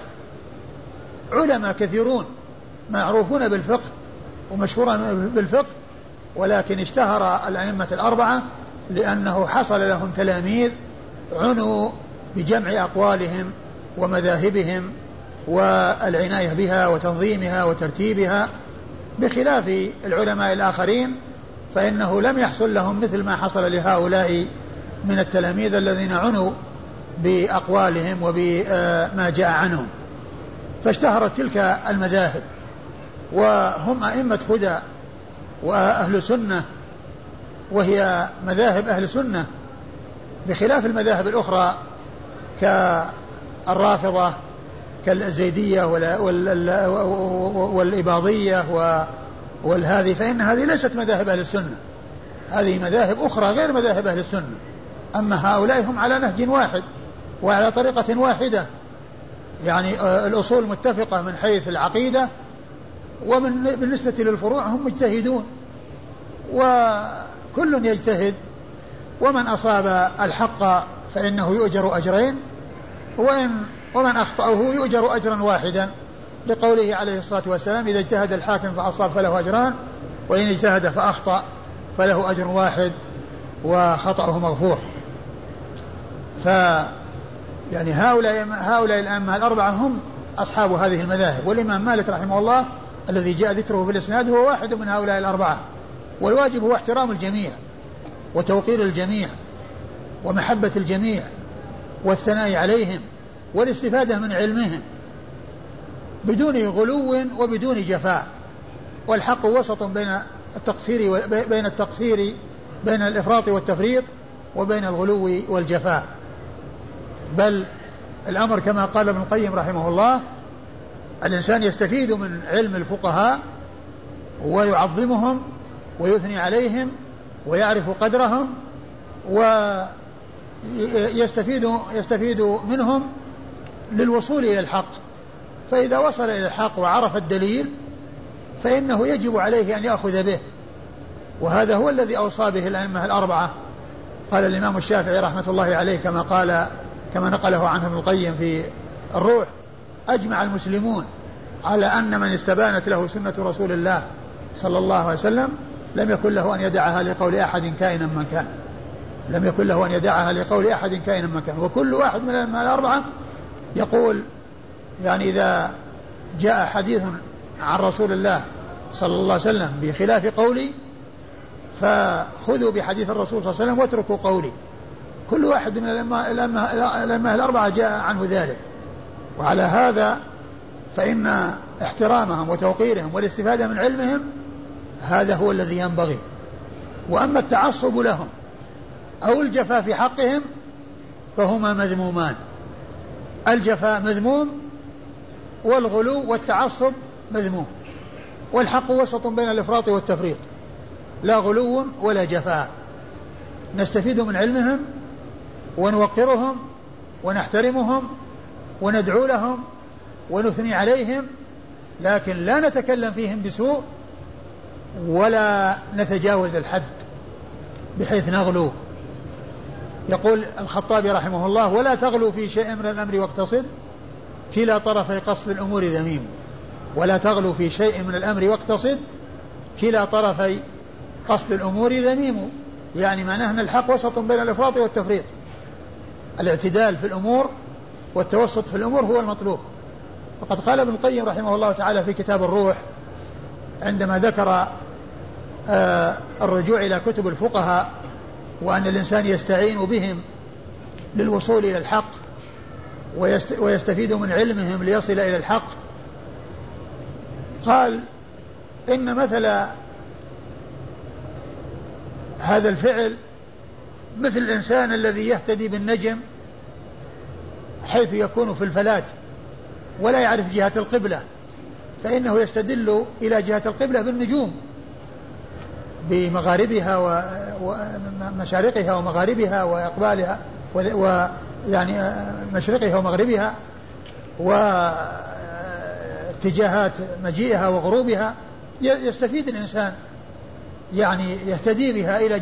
علماء كثيرون معروفون بالفقه ومشهورون بالفقه ولكن اشتهر الأئمة الأربعة لأنه حصل لهم تلاميذ عنوا بجمع أقوالهم ومذاهبهم والعناية بها وتنظيمها وترتيبها بخلاف العلماء الآخرين فإنه لم يحصل لهم مثل ما حصل لهؤلاء من التلاميذ الذين عنوا بأقوالهم وبما جاء عنهم. فاشتهرت تلك المذاهب وهم أئمة هدى وأهل سنة وهي مذاهب أهل سنة بخلاف المذاهب الأخرى كالرافضة كالزيدية والإباضية والهذه فإن هذه ليست مذاهب أهل السنة. هذه مذاهب أخرى غير مذاهب أهل السنة. أما هؤلاء هم على نهج واحد وعلى طريقة واحدة. يعني آه، الأصول متفقة من حيث العقيدة ومن بالنسبة للفروع هم مجتهدون. وكل يجتهد ومن أصاب الحق فإنه يؤجر أجرين وإن ومن أخطأه يؤجر أجرا واحدا لقوله عليه الصلاة والسلام إذا اجتهد الحاكم فأصاب فله أجران وإن اجتهد فأخطأ فله أجر واحد وخطأه مغفور ف يعني هؤلاء هؤلاء الأئمة الأربعة هم أصحاب هذه المذاهب والإمام مالك رحمه الله الذي جاء ذكره في الإسناد هو واحد من هؤلاء الأربعة. والواجب هو احترام الجميع وتوقير الجميع ومحبة الجميع والثناء عليهم والاستفادة من علمهم بدون غلو وبدون جفاء. والحق وسط بين التقصير بين التقصير بين الإفراط والتفريط وبين الغلو والجفاء. بل الأمر كما قال ابن القيم رحمه الله الإنسان يستفيد من علم الفقهاء ويعظمهم ويثني عليهم ويعرف قدرهم ويستفيد يستفيد منهم للوصول إلى الحق. فإذا وصل إلى الحق وعرف الدليل فإنه يجب عليه أن يأخذ به. وهذا هو الذي أوصى به الأئمة الأربعة. قال الإمام الشافعي رحمة الله عليه كما قال كما نقله عنه ابن القيم في الروح أجمع المسلمون على أن من استبانت له سنة رسول الله صلى الله عليه وسلم لم يكن له أن يدعها لقول أحد كائنا من كان. لم يكن له أن يدعها لقول أحد كائنا من كان. وكل واحد من الأربعة يقول يعني إذا جاء حديث عن رسول الله صلى الله عليه وسلم بخلاف قولي فخذوا بحديث الرسول صلى الله عليه وسلم واتركوا قولي. كل واحد من الأئمة الأربعة جاء عنه ذلك. وعلى هذا فإن احترامهم وتوقيرهم والاستفادة من علمهم هذا هو الذي ينبغي. وأما التعصب لهم أو الجفاء في حقهم فهما مذمومان. الجفاء مذموم والغلو والتعصب مذموم. والحق وسط بين الإفراط والتفريط. لا غلو ولا جفاء نستفيد من علمهم ونوقرهم ونحترمهم وندعو لهم ونثني عليهم لكن لا نتكلم فيهم بسوء ولا نتجاوز الحد بحيث نغلو. يقول الخطابي رحمه الله ولا تغلو في شيء من الأمر واقتصد كلا طرفي قصد الأمور ذميم. ولا تغلو في شيء من الأمر واقتصد كلا طرفي قصد الأمور ذميم. يعني معناه أن الحق وسط بين الإفراط والتفريط. الاعتدال في الأمور والتوسط في الأمور هو المطلوب. وقد قال ابن القيم رحمه الله تعالى في كتاب الروح عندما ذكر آه الرجوع إلى كتب الفقهاء وأن الإنسان يستعين بهم للوصول إلى الحق ويستفيد من علمهم ليصل إلى الحق قال إن مثل هذا الفعل مثل الإنسان الذي يهتدي بالنجم حيث يكون في الفلاة ولا يعرف جهة القبلة. فإنه يستدل إلى جهة القبلة بالنجوم بمغاربها ومشارقها ومغاربها وإقبالها ويعني مشرقها ومغربها واتجاهات مجيئها وغروبها يستفيد الإنسان يعني يهتدي بها إلى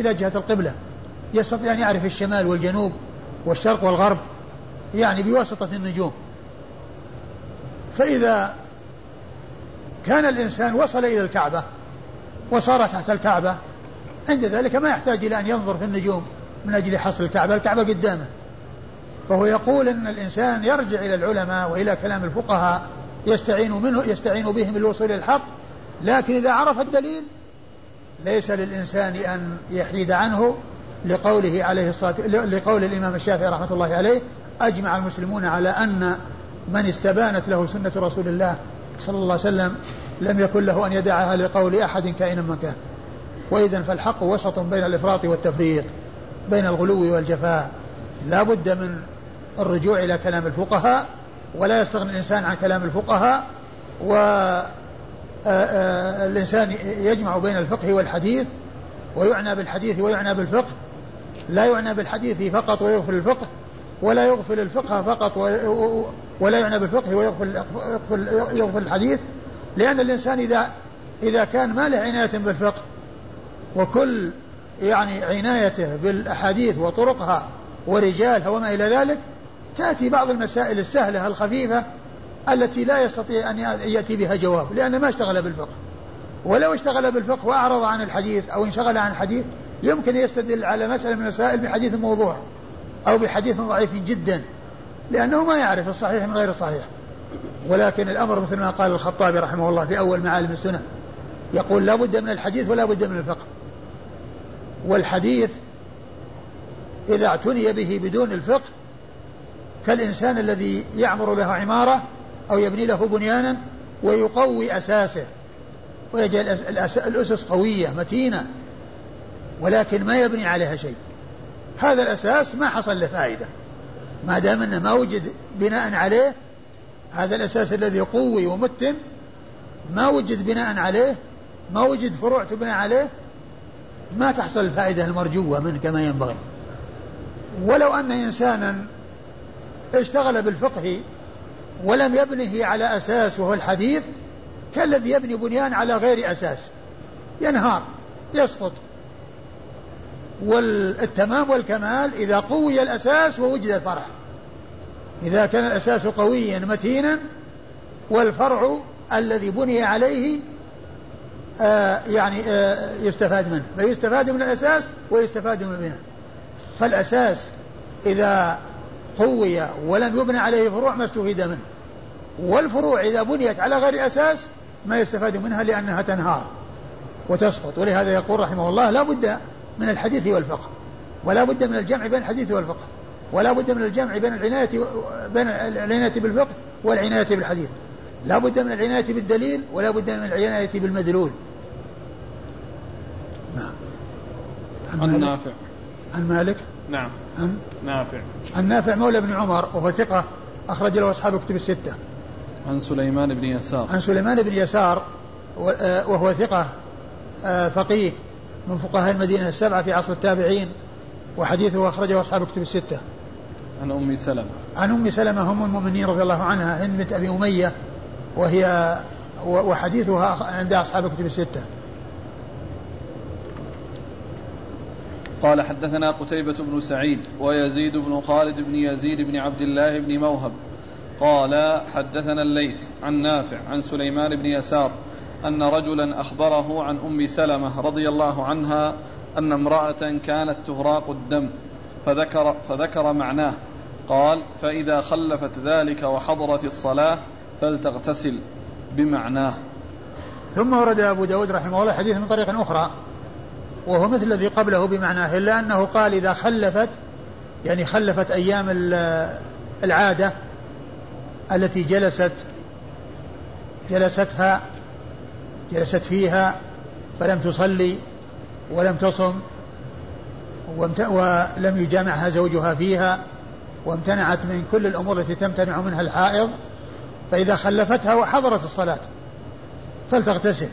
إلى جهة القبلة يستطيع أن يعرف الشمال والجنوب والشرق والغرب يعني بواسطة النجوم. فإذا كان الإنسان وصل إلى الكعبة وصار تحت الكعبة. عند ذلك ما يحتاج إلى أن ينظر في النجوم من أجل حصل الكعبة الكعبة قدامه. فهو يقول أن الإنسان يرجع إلى العلماء وإلى كلام الفقهاء يستعين منه يستعين بهم للوصول إلى الحق. لكن إذا عرف الدليل ليس للإنسان أن يحيد عنه لقوله عليه الصلاة لقول الإمام الشافعي رحمة الله عليه أجمع المسلمون على أن من استبانت له سنة رسول الله صلى الله عليه وسلم لم يكن له أن يدعها لقول أحد كائنا من كان. وإذا فالحق وسط بين الإفراط والتفريط بين الغلو والجفاء. لا بد من الرجوع إلى كلام الفقهاء ولا يستغني الإنسان عن كلام الفقهاء و الإنسان يجمع بين الفقه والحديث ويعنى بالحديث ويعنى بالفقه. لا يعنى بالحديث فقط ويغفل الفقه ولا يغفل الفقه فقط ولا يعنى بالفقه ويغفل يغفل الحديث لأن الإنسان إذا إذا كان ما له عناية بالفقه وكل يعني عنايته بالأحاديث وطرقها ورجالها وما إلى ذلك تأتي بعض المسائل السهلة الخفيفة التي لا يستطيع أن يأتي بها جواب لأنه ما اشتغل بالفقه. ولو اشتغل بالفقه وأعرض عن الحديث أو انشغل عن الحديث يمكن يستدل على مسألة من المسائل بحديث موضوع. أو بحديث ضعيف جدا لأنه ما يعرف الصحيح من غير الصحيح ولكن الأمر مثل ما قال الخطابي رحمه الله في أول معالم السنة يقول لا بد من الحديث ولا بد من الفقه. والحديث إذا اعتني به بدون الفقه كالإنسان الذي يعمر له عمارة أو يبني له بنيانا ويقوي أساسه ويجعل الأسس قوية متينة ولكن ما يبني عليها شيء. هذا الأساس ما حصل له فائدة. ما دام أنه ما وجد بناء عليه هذا الأساس الذي قوي ومتن ما وجد بناء عليه ما وجد فروع تبنى عليه ما تحصل الفائدة المرجوة منه كما ينبغي. ولو أن إنسانا اشتغل بالفقه ولم يبنه على أساس وهو الحديث كالذي يبني بنيان على غير أساس. ينهار يسقط والتمام والكمال إذا قوي الأساس ووجد الفرع. إذا كان الأساس قويا متينا والفرع الذي بني عليه آه يعني آه يستفاد منه. فيستفاد من الأساس ويستفاد من البناء. فالأساس إذا قوي ولم يبنى عليه فروع ما استفيد منه. والفروع إذا بنيت على غير أساس ما يستفاد منها لأنها تنهار وتسقط. ولهذا يقول رحمه الله لا بد من الحديث والفقه. ولا بد من الجمع بين الحديث والفقه. ولا بد من الجمع بين العناية بين العناية بالفقه والعناية بالحديث. لا بد من العناية بالدليل ولا بد من العناية بالمدلول. نعم. عن, نافع. عن مالك؟ نعم. عن؟ نافع. عن نافع مولى بن عمر وهو ثقة أخرج له أصحاب كتب الستة. عن سليمان بن يسار. عن سليمان بن يسار آه، وهو ثقة آه، فقيه. من فقهاء المدينة السبعة في عصر التابعين وحديثه أخرجه أصحاب كتب الستة. عن أم سلمة. عن أم سلمة أم المؤمنين رضي الله عنها هند بنت أبي أمية وهي وحديثها عند أصحاب كتب الستة. قال حدثنا قتيبة بن سعيد ويزيد بن خالد بن يزيد بن عبد الله بن موهب. قال حدثنا الليث عن نافع عن سليمان بن يسار أن رجلا أخبره عن أم سلمة رضي الله عنها أن امرأة كانت تهراق الدم فذكر, فذكر معناه. قال فإذا خلفت ذلك وحضرت الصلاة فلتغتسل بمعناه. ثم ورد أبو داود رحمه الله حديث من طريق أخرى وهو مثل الذي قبله بمعناه إلا أنه قال إذا خلفت يعني خلفت أيام العادة التي جلست جلستها جلست فيها فلم تصلي ولم تصم ولم يجامعها زوجها فيها وامتنعت من كل الأمور التي تمتنع منها الحائض فإذا خلفتها وحضرت الصلاة فلتغتسل.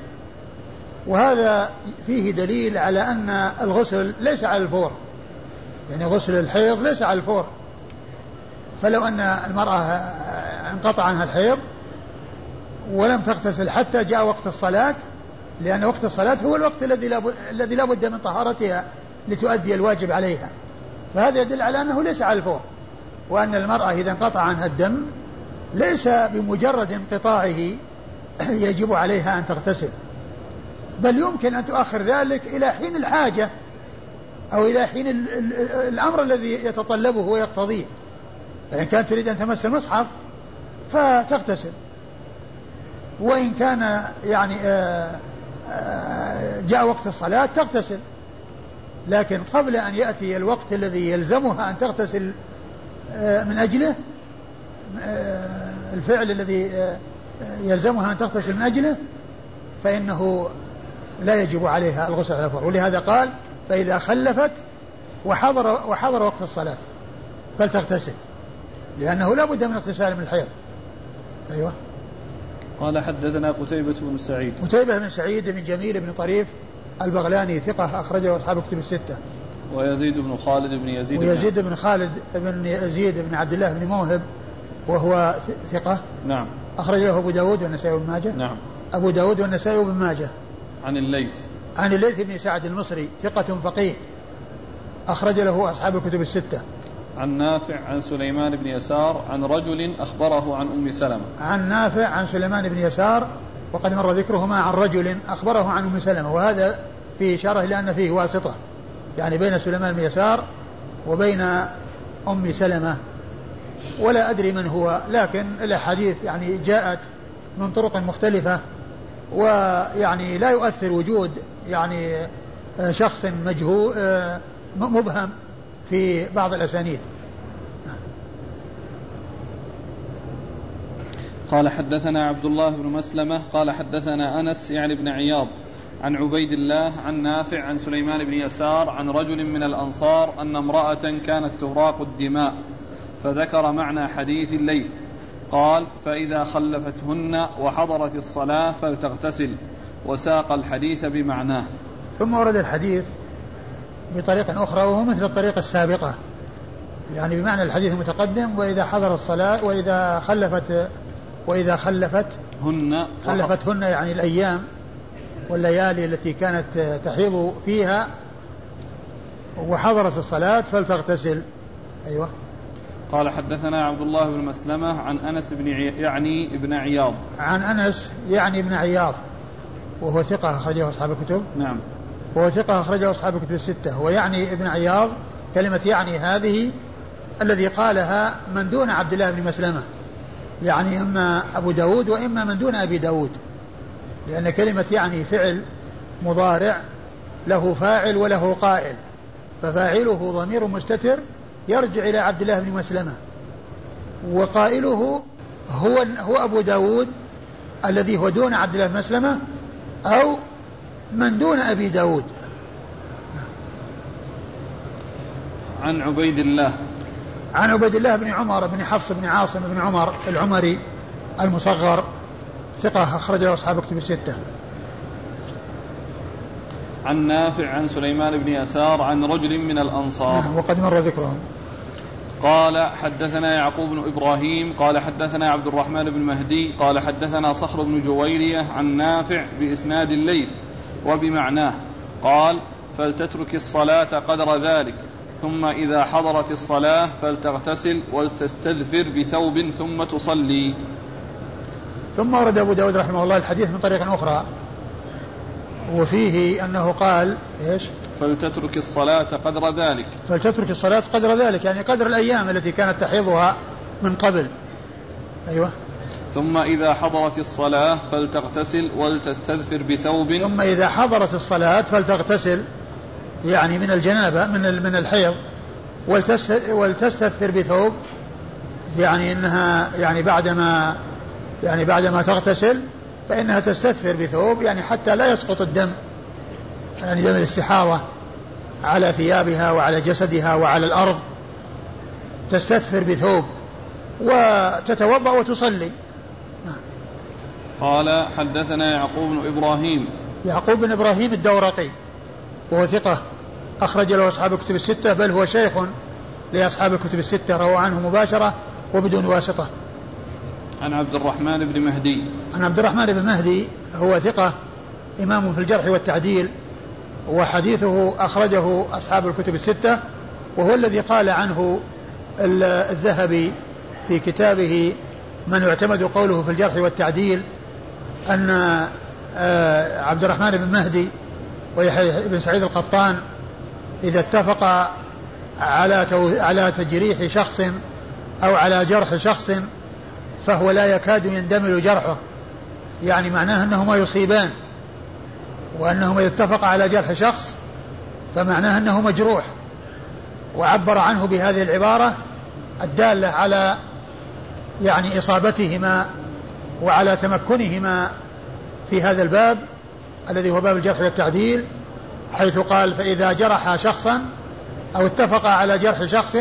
وهذا فيه دليل على أن الغسل ليس على الفور. يعني غسل الحيض ليس على الفور. فلو أن المرأة انقطع عنها الحيض ولم تغتسل حتى جاء وقت الصلاة لأن وقت الصلاة هو الوقت الذي لا الذي لا بد من طهارتها لتؤدي الواجب عليها. فهذا يدل على أنه ليس على الفور وأن المرأة إذا انقطع عنها الدم ليس بمجرد انقطاعه يجب عليها أن تغتسل بل يمكن أن تؤخر ذلك إلى حين الحاجة أو إلى حين الأمر الذي يتطلبه ويقتضيه. فإن كانت تريد أن تمس المصحف فتغتسل. وإن كان يعني آه، آه، جاء وقت الصلاة تغتسل. لكن قبل أن يأتي الوقت الذي يلزمها أن تغتسل آه، من أجله؟ الفعل الذي يلزمها أن تغتسل من أجله فإنه لا يجب عليها الغسل على الفور ولهذا قال فإذا خلفت وحضر وحضر وقت الصلاة فلتغتسل لأنه لا بد من اغتسال من الحيض. أيوه. قال حدثنا قتيبة بن سعيد. قتيبة بن سعيد بن جميل بن طريف البغلاني ثقة أخرجه أصحاب كتب الستة. ويزيد بن خالد بن يزيد ويزيد بن خالد بن يزيد بن عبد الله بن موهب وهو ثقة. نعم. أخرج له أبو داود والنسائي بن ماجه. نعم. أبو داود والنسائي بن ماجه. عن الليث. عن الليث بن سعد المصري ثقة فقيه. أخرج له أصحاب الكتب الستة. عن نافع عن سليمان بن يسار عن رجل أخبره عن أم سلمة. عن نافع عن سليمان بن يسار وقد مر ذكرهما عن رجل أخبره عن أم سلمة وهذا في إشارة إلى أن فيه واسطة. يعني بين سليمان بن يسار وبين أم سلمة ولا أدري من هو لكن الأحاديث يعني جاءت من طرق مختلفة ويعني لا يؤثر وجود يعني شخص مجهول مبهم في بعض الأسانيد. قال حدثنا عبد الله بن مسلمة قال حدثنا أنس يعني بن عياض عن عبيد الله عن نافع عن سليمان بن يسار عن رجل من الأنصار أن امرأة كانت تهراق الدماء فذكر معنى حديث الليث. قال فإذا خلفتهن وحضرت الصلاة فلتغتسل وساق الحديث بمعناه. ثم ورد الحديث بطريق أخرى وهو مثل الطريقة السابقة. يعني بمعنى الحديث المتقدم وإذا حضر الصلاة وإذا خلفت وإذا خلفت هن خلفتهن يعني الأيام والليالي التي كانت تحيض فيها وحضرت الصلاة فلتغتسل. أيوة. قال حدثنا عبد الله بن مسلمة عن أنس بن يعني ابن عياض. عن أنس يعني ابن عياض وهو ثقة أخرجه أصحاب الكتب. نعم. وهو ثقة أخرجه أصحاب الكتب الستة. ويعني ابن عياض كلمة يعني هذه الذي قالها من دون عبد الله بن مسلمة. يعني إما أبو داود وإما من دون أبي داود. لأن كلمة يعني فعل مضارع له فاعل وله قائل. ففاعله ضمير مستتر يرجع إلى عبد الله بن مسلمة. وقائله هو هو أبو داود الذي هو دون عبد الله بن مسلمة أو من دون أبي داود. عن عبيد الله. عن عبيد الله بن عمر بن حفص بن عاصم بن عمر العمري المصغر ثقة أخرجه أصحاب كتب الستة. عن نافع عن سليمان بن يسار عن رجل من الأنصار. نعم وقد مر ذكرهم. قال حدثنا يعقوب بن إبراهيم قال حدثنا عبد الرحمن بن مهدي قال حدثنا صخر بن جويرية عن نافع بإسناد الليث وبمعناه قال فلتترك الصلاة قدر ذلك ثم إذا حضرت الصلاة فلتغتسل ولتستذفر بثوب ثم تصلي. ثم ورد أبو داود رحمه الله الحديث من طريق أخرى وفيه أنه قال إيش؟ فلتترك الصلاة قدر ذلك. فلتترك الصلاة قدر ذلك يعني قدر الأيام التي كانت تحيضها من قبل. أيوة. ثم إذا حضرت الصلاة فلتغتسل ولتستذفر بثوب ثم إذا حضرت الصلاة فلتغتسل يعني من الجنابة من من الحيض ولتستثفر بثوب يعني إنها يعني بعدما يعني بعدما تغتسل فإنها تستثفر بثوب يعني حتى لا يسقط الدم يعني دم الاستحاضة على ثيابها وعلى جسدها وعلى الأرض تستثفر بثوب وتتوضأ وتصلي. قال حدثنا يعقوب بن إبراهيم. يعقوب بن إبراهيم الدورقي. وهو ثقة. أخرج له أصحاب الكتب الستة بل هو شيخ لأصحاب الكتب الستة روى عنه مباشرة وبدون واسطة. عن عبد الرحمن بن مهدي. عن عبد الرحمن بن مهدي هو ثقة إمام في الجرح والتعديل وحديثه أخرجه أصحاب الكتب الستة وهو الذي قال عنه الذهبي في كتابه من يعتمد قوله في الجرح والتعديل أن آه، عبد الرحمن بن مهدي ويحيى بن سعيد القطان إذا اتفق على على تجريح شخص أو على جرح شخص فهو لا يكاد يندمل جرحه. يعني معناه أنهما يصيبان. وأنهما إذا اتفق على جرح شخص فمعناه أنه مجروح. وعبر عنه بهذه العبارة الدالة على يعني إصابتهما وعلى تمكنهما في هذا الباب الذي هو باب الجرح والتعديل حيث قال فإذا جرح شخصا أو اتفق على جرح شخص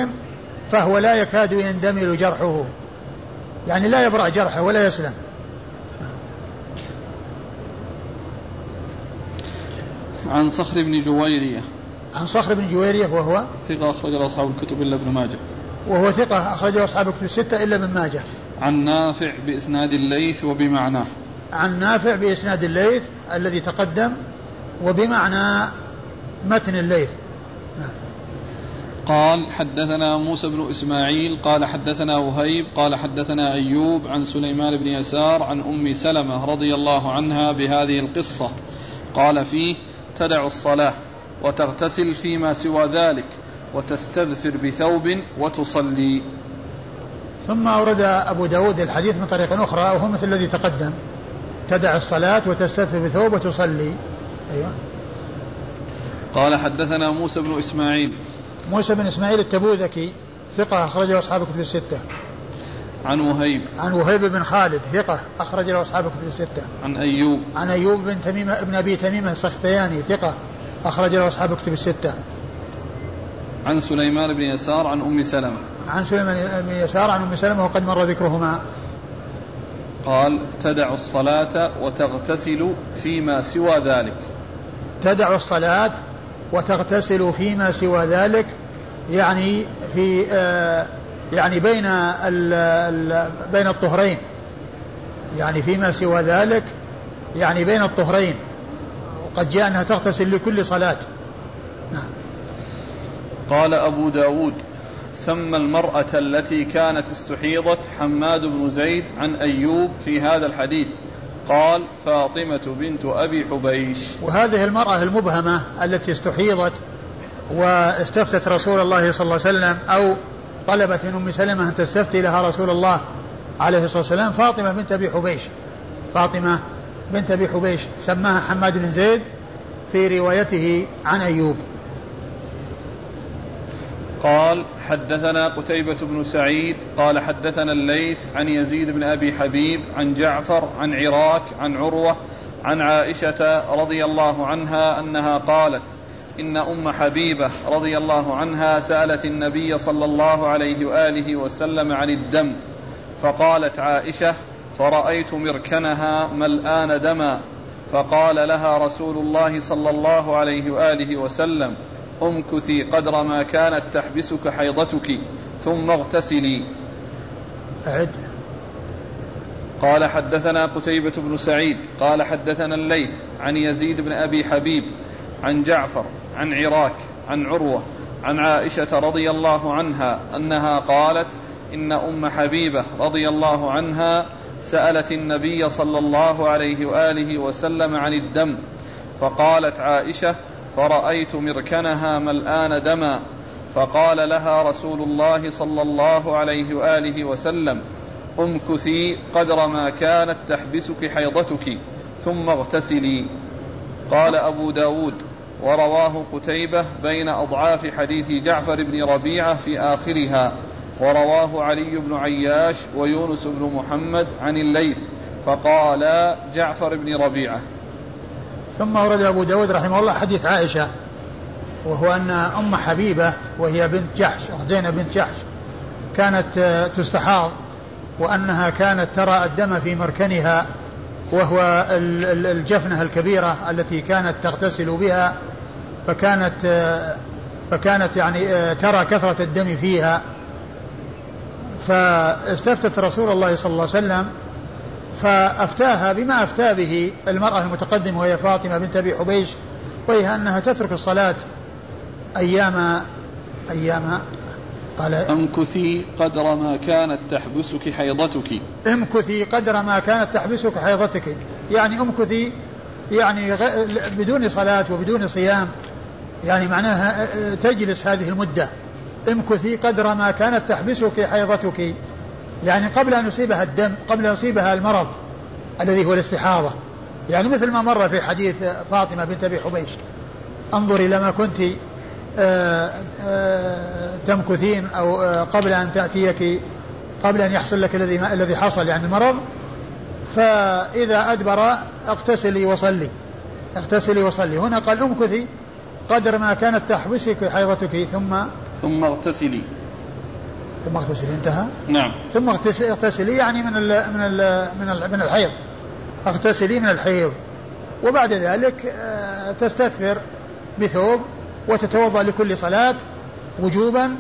فهو لا يكاد يندمل جرحه. يعني لا يبرأ جرحه ولا يسلم. عن صخر بن جويرية. عن صخر بن جويرية وهو؟ ثقة أخرج أصحاب الكتب إلا ابن ماجه. وهو ثقة أخرجه أصحاب الكتب الستة إلا ابن ماجه. عن نافع بإسناد الليث وبمعناه. عن نافع بإسناد الليث الذي تقدم وبمعنى متن الليث. نعم. قال حدثنا موسى بن إسماعيل قال حدثنا وهيب قال حدثنا أيوب عن سليمان بن يسار عن أم سلمة رضي الله عنها بهذه القصة. قال فيه تدع الصلاة وتغتسل فيما سوى ذلك وتستذفر بثوب وتصلي. ثم أورد أبو داود الحديث من طريق أخرى وهو مثل الذي تقدم. تدع الصلاة وتستثر بثوب وتصلي. أيوة. قال حدثنا موسى بن إسماعيل. موسى بن إسماعيل التبوذكي ثقة أخرجه أصحاب كتب الستة. عن وهيب. عن وهيب بن خالد ثقة أخرج له أصحاب كتب الستة. عن أيوب. عن أيوب بن تميم بن أبي تميم السختياني ثقة أخرج له أصحاب كتب الستة. عن سليمان بن يسار عن أم سلمة. عن سليمان بن يسار عن أم سلمة وقد مر ذكرهما. قال تدع الصلاة وتغتسل فيما سوى ذلك. تدع الصلاة وتغتسل فيما سوى ذلك يعني في آه يعني بين ال ال بين الطهرين. يعني فيما سوى ذلك يعني بين الطهرين. وقد جاء أنها تغتسل لكل صلاة. نعم. قال أبو داود سمى المرأة التي كانت استحيضت حماد بن زيد عن أيوب في هذا الحديث. قال فاطمة بنت أبي حبيش. وهذه المرأة المبهمة التي استحيضت واستفتت رسول الله صلى الله عليه وسلم أو طلبت من أم سلمة أن تستفتي لها رسول الله عليه الصلاة والسلام فاطمة بنت أبي حبيش. فاطمة بنت أبي حبيش سماها حماد بن زيد في روايته عن أيوب. قال حدثنا قتيبة بن سعيد قال حدثنا الليث عن يزيد بن أبي حبيب عن جعفر عن عراك عن عروة عن عائشة رضي الله عنها أنها قالت إن أم حبيبة رضي الله عنها سألت النبي صلى الله عليه وآله وسلم عن الدم فقالت عائشة فرأيت مركنها ملآن دما فقال لها رسول الله صلى الله عليه وآله وسلم امكثي قدر ما كانت تحبسك حيضتك ثم اغتسلي. أعد. قال حدثنا قتيبة بن سعيد قال حدثنا الليث عن يزيد بن أبي حبيب عن جعفر عن عراك عن عروة عن عائشة رضي الله عنها أنها قالت إن أم حبيبة رضي الله عنها سألت النبي صلى الله عليه وآله وسلم عن الدم فقالت عائشة فرأيت مركنها ملآن دما فقال لها رسول الله صلى الله عليه وآله وسلم أمكثي قدر ما كانت تحبسك حيضتك ثم اغتسلي. قال أبو داود ورواه قتيبة بين أضعاف حديث جعفر بن ربيعة في آخرها ورواه علي بن عياش ويونس بن محمد عن الليث فقال جعفر بن ربيعة. ثم ورد أبو داود رحمه الله حديث عائشة وهو أن أم حبيبة وهي بنت جحش زينب بنت جحش كانت تستحاض وأنها كانت ترى الدم في مركنها وهو الجفنة الكبيرة التي كانت تغتسل بها فكانت فكانت يعني ترى كثرة الدم فيها. فاستفتت رسول الله صلى الله عليه وسلم فأفتاها بما أفتى به المرأة المتقدمة وهي فاطمة بنت أبي حبيش وهي أنها تترك الصلاة أيام أيام قال امكثي قدر ما كانت تحبسك حيضتك. امكثي قدر ما كانت تحبسك حيضتك. يعني امكثي يعني بدون صلاة وبدون صيام. يعني معناها تجلس هذه المدة. امكثي قدر ما كانت تحبسك حيضتك. يعني قبل أن يصيبها الدم قبل أن يصيبها المرض الذي هو الاستحاضة. يعني مثل ما مر في حديث فاطمة بنت أبي حبيش. انظري لما كنت آه، آه، تمكثين أو آه، قبل أن تأتيك قبل أن يحصل لك الذي الذي حصل يعني المرض. فإذا أدبر اغتسلي وصلي. اغتسلي وصلي. هنا قال امكثي قدر ما كانت تحبسك حيضتك ثم ثم اغتسلي. ثم اغتسلي انتهى؟ نعم. ثم اغتسلي يعني من ال من ال من ال من الحيض. اغتسلي من الحيض. وبعد ذلك آه، تستثمر بثوب وتتوضأ لكل صلاة وجوبا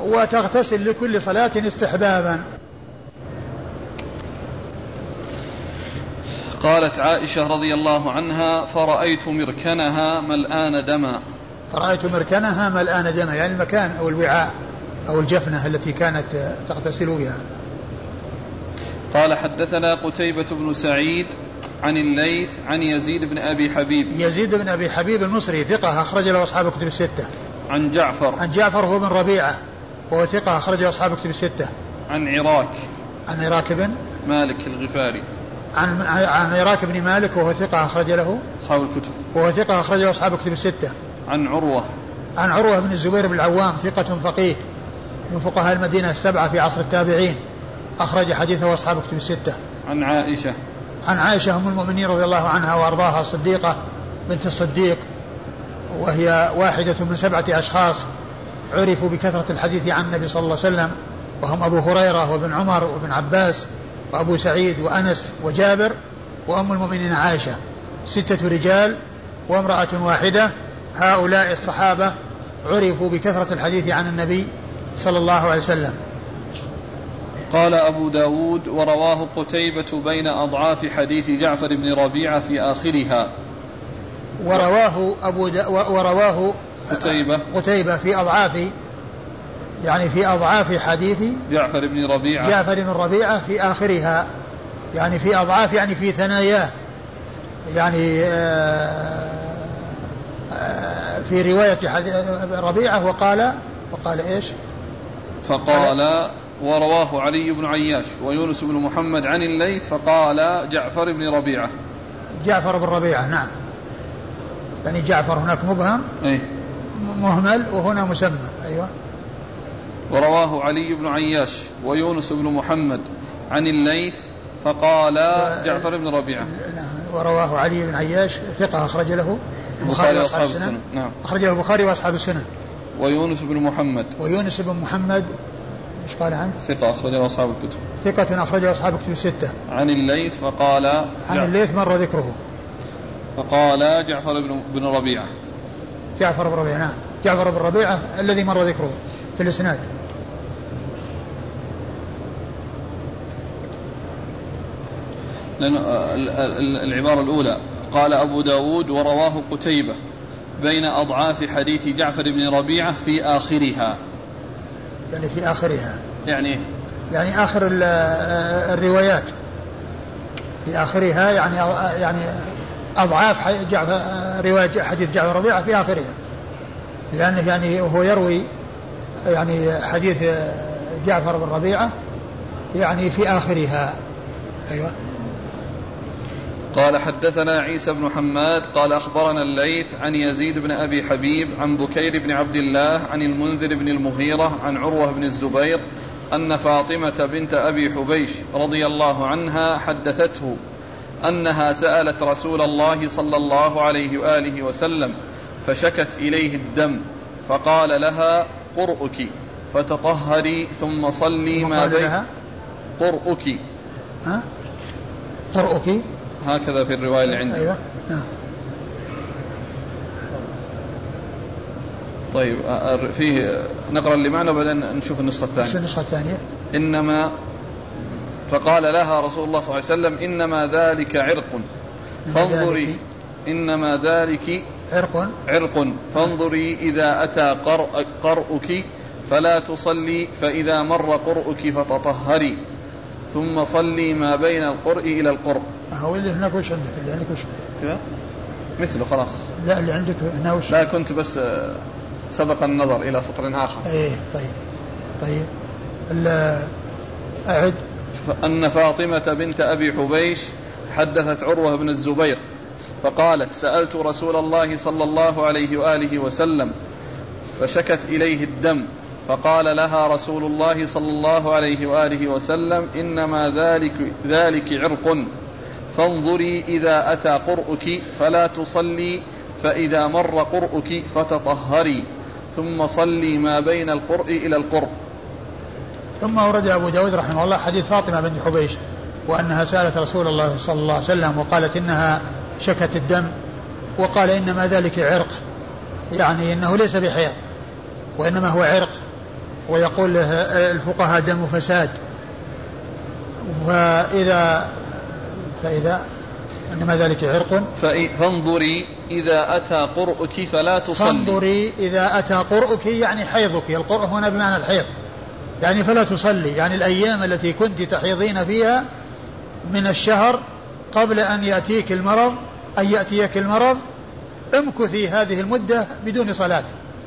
وتغتسل لكل صلاة استحبابا. قالت عائشة رضي الله عنها فرأيت مركنها ملآن دما. فرأيت مركنها ملآن دما يعني المكان أو الوعاء. أو الجفنة التي كانت تغتسل بها. قال حدثنا قتيبة بن سعيد عن الليث عن يزيد بن أبي حبيب. يزيد بن أبي حبيب المصري ثقة أخرج له أصحاب الكتب الستة. عن جعفر. عن جعفر هو بن ربيعة وهو ثقة أخرج له أصحاب الكتب الستة. عن عراك. عن عراك بن؟ مالك الغفاري. عن عن عراك بن مالك وهو ثقة أخرج له؟ أصحاب الكتب. وهو ثقة أخرج له أصحاب الكتب الستة. عن عروة. عن عروة بن الزبير بن العوام ثقة فقيه. من فقهاء المدينة السبعة في عصر التابعين. أخرج حديثه أصحاب كتب الستة. عن عائشة. عن عائشة أم المؤمنين رضي الله عنها وأرضاها الصديقة بنت الصديق وهي واحدة من سبعة أشخاص عرفوا بكثرة الحديث عن النبي صلى الله عليه وسلم وهم أبو هريرة وابن عمر وابن عباس وأبو سعيد وأنس وجابر وأم المؤمنين عائشة. ستة رجال وامرأة واحدة. هؤلاء الصحابة عرفوا بكثرة الحديث عن النبي صلى الله عليه وسلم. قال أبو داود ورواه قتيبة بين أضعاف حديث جعفر بن ربيعة في آخرها. ورواه أبو دا ورواه قتيبة. قتيبة في أضعاف يعني في أضعاف حديث جعفر بن ربيعة. جعفر بن ربيعة في آخرها يعني في أضعاف يعني في ثناياه يعني آه، آه، في رواية ربيعة وقال وقال إيش؟ فقال ورواه علي بن عياش ويونس بن محمد عن الليث فقال جعفر بن ربيعة. جعفر بن ربيعة نعم. يعني جعفر هناك مبهم؟ أي مهمل وهنا مسمى أيوة. ورواه علي بن عياش ويونس بن محمد عن الليث فقال جعفر بن ربيعة. نعم ورواه علي بن عياش ثقة أخرج له البخاري وأصحاب السنن نعم. أخرج له البخاري وأصحاب السنن ويونس بن محمد. ويونس بن محمد إيش قال عنه؟ ثقة أخرجه أصحاب الكتب. ثقة أخرجه أصحاب الكتب الستة عن الليث فقال عن الليث مر ذكره. فقال جعفر بن بن ربيعة. جعفر بن ربيعة نعم. جعفر بن ربيعة الذي مر ذكره في الإسناد. لأن العبارة الأولى. قال أبو داود ورواه قتيبة. بين أضعاف حديث جعفر بن ربيعة في آخرها. يعني في آخرها. يعني يعني آخر الروايات. في آخرها يعني يعني أضعاف جعفر رواية حديث جعفر ربيعة في آخرها. لأنه يعني هو يروي يعني حديث جعفر بن ربيعة يعني في آخرها. أيوه. قال حدثنا عيسى بن حماد قال أخبرنا الليث عن يزيد بن أبي حبيب عن بكير بن عبد الله عن المنذر بن المغيرة عن عروة بن الزبير أن فاطمة بنت أبي حبيش رضي الله عنها حدثته أنها سألت رسول الله صلى الله عليه وآله وسلم فشكت إليه الدم فقال لها قرؤك فتطهري ثم صلي ما بين قرؤك. ها؟ قرؤك؟ هكذا في الرواية اللي عندي أيوة. نعم. طيب فيه نقرأ اللي معنا وبعدين نشوف النسخة الثانية. النسخة الثانية؟ إنما فقال لها رسول الله صلى الله عليه وسلم إنما ذلك عرق. فانظري إنما ذلك عرق. عرق. فانظري إذا أتى قرء قرؤك فلا تصلي فإذا مر قرؤك فتطهري. ثم صلي ما بين القرء إلى القرء. هو اللي هناك وش عندك؟ اللي عندك وش؟ كذا؟ مثله خلاص. لا اللي عندك هنا وش؟ لا كنت بس آه، سبق النظر إلى سطر آخر. إيه طيب. طيب. أعد. أن فاطمة بنت أبي حبيش حدثت عروة بن الزبير فقالت سألت رسول الله صلى الله عليه وآله وسلم فشكت إليه الدم فقال لها رسول الله صلى الله عليه وآله وسلم إنما ذلك, ذلك عرق. فانظري إذا أتى قرؤك فلا تصلي فإذا مر قرؤك فتطهري. ثم صلي ما بين القرء إلى القرء. ثم أورد أبو داود رحمه الله حديث فاطمة بنت حبيش وأنها سألت رسول الله صلى الله عليه وسلم وقالت إنها شكت الدم وقال إنما ذلك عرق يعني إنه ليس بحيض وإنما هو عرق. ويقول الفقهاء دم فساد. فإذا فإذا إنما ذلك عرق. فانظري إذا أتى قرؤك فلا تصلي. فانظري إذا أتى قرؤك يعني حيضك القرء هنا بمعنى الحيض. يعني فلا تصلي يعني الأيام التي كنت تحيضين فيها من الشهر قبل أن يأتيك المرض أن يأتيك المرض امكثي هذه المدة بدون صلاة.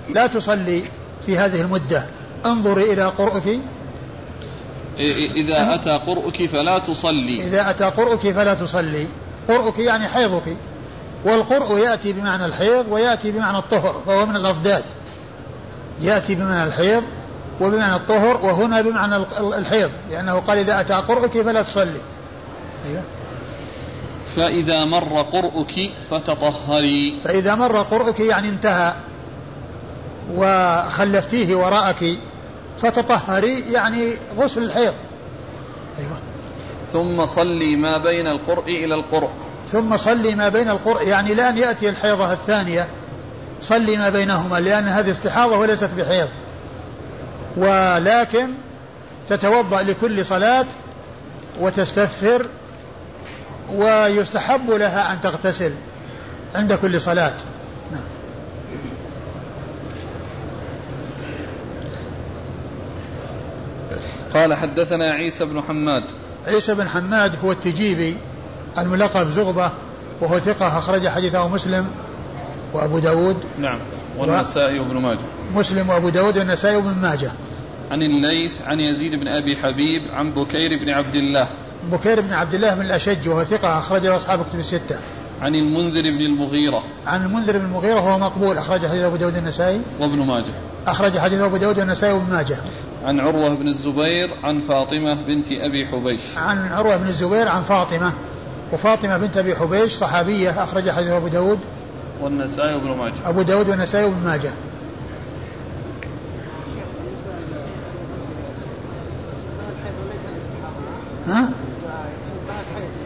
لا تصلي في هذه المدة. انظري إلى قرؤك. إذا أتى قرؤك فلا تصلي. إذا أتى قرؤك فلا تصلي. قرؤك يعني حيضك. والقرء يأتي بمعنى الحيض ويأتي بمعنى الطهر فهو من الأضداد يأتي بمعنى الحيض وبمعنى الطهر وهنا بمعنى الحيض لأنه قال إذا أتى قرؤك فلا تصلي. أيوة. فإذا مر قرؤك فتطهري. فإذا مر قرؤك يعني انتهى. وخلفتيه وراءك. فتطهري يعني غسل الحيض. أيوة. ثم صلي ما بين القرء إلى القرء. ثم صلي ما بين القرء يعني لأن يأتي الحيضة الثانية. صلي ما بينهما لأن هذه استحاضة وليست بحيض. ولكن تتوضأ لكل صلاة وتستثفر ويستحب لها أن تغتسل عند كل صلاة. قال حدثنا عيسى بن حماد. عيسى بن حماد هو التجيبي الملقب زغبة وهو ثقة أخرج حديثه مسلم وأبو داود. نعم والنسائي وابن ماجه. مسلم وأبو داود والنسائي وابن ماجه. عن الليث عن يزيد بن أبي حبيب عن بكير بن عبد الله. بكير بن عبد الله من الأشج وهو ثقة أخرج له أصحاب كتب الستة. عن المنذر بن المغيرة. عن المنذر بن المغيرة وهو مقبول أخرج حديث أبو داود النسائي وابن ماجه. أخرج حديث أبو داود النسائي وابن ماجه. عن عروة بن الزبير عن فاطمة بنت أبي حبيش. عن عروة بن الزبير عن فاطمة. وفاطمة بنت أبي حبيش صحابية أخرج حديث أبو داود. والنسائي وابن ماجه. أبو داود والنسائي وابن ماجه. ها؟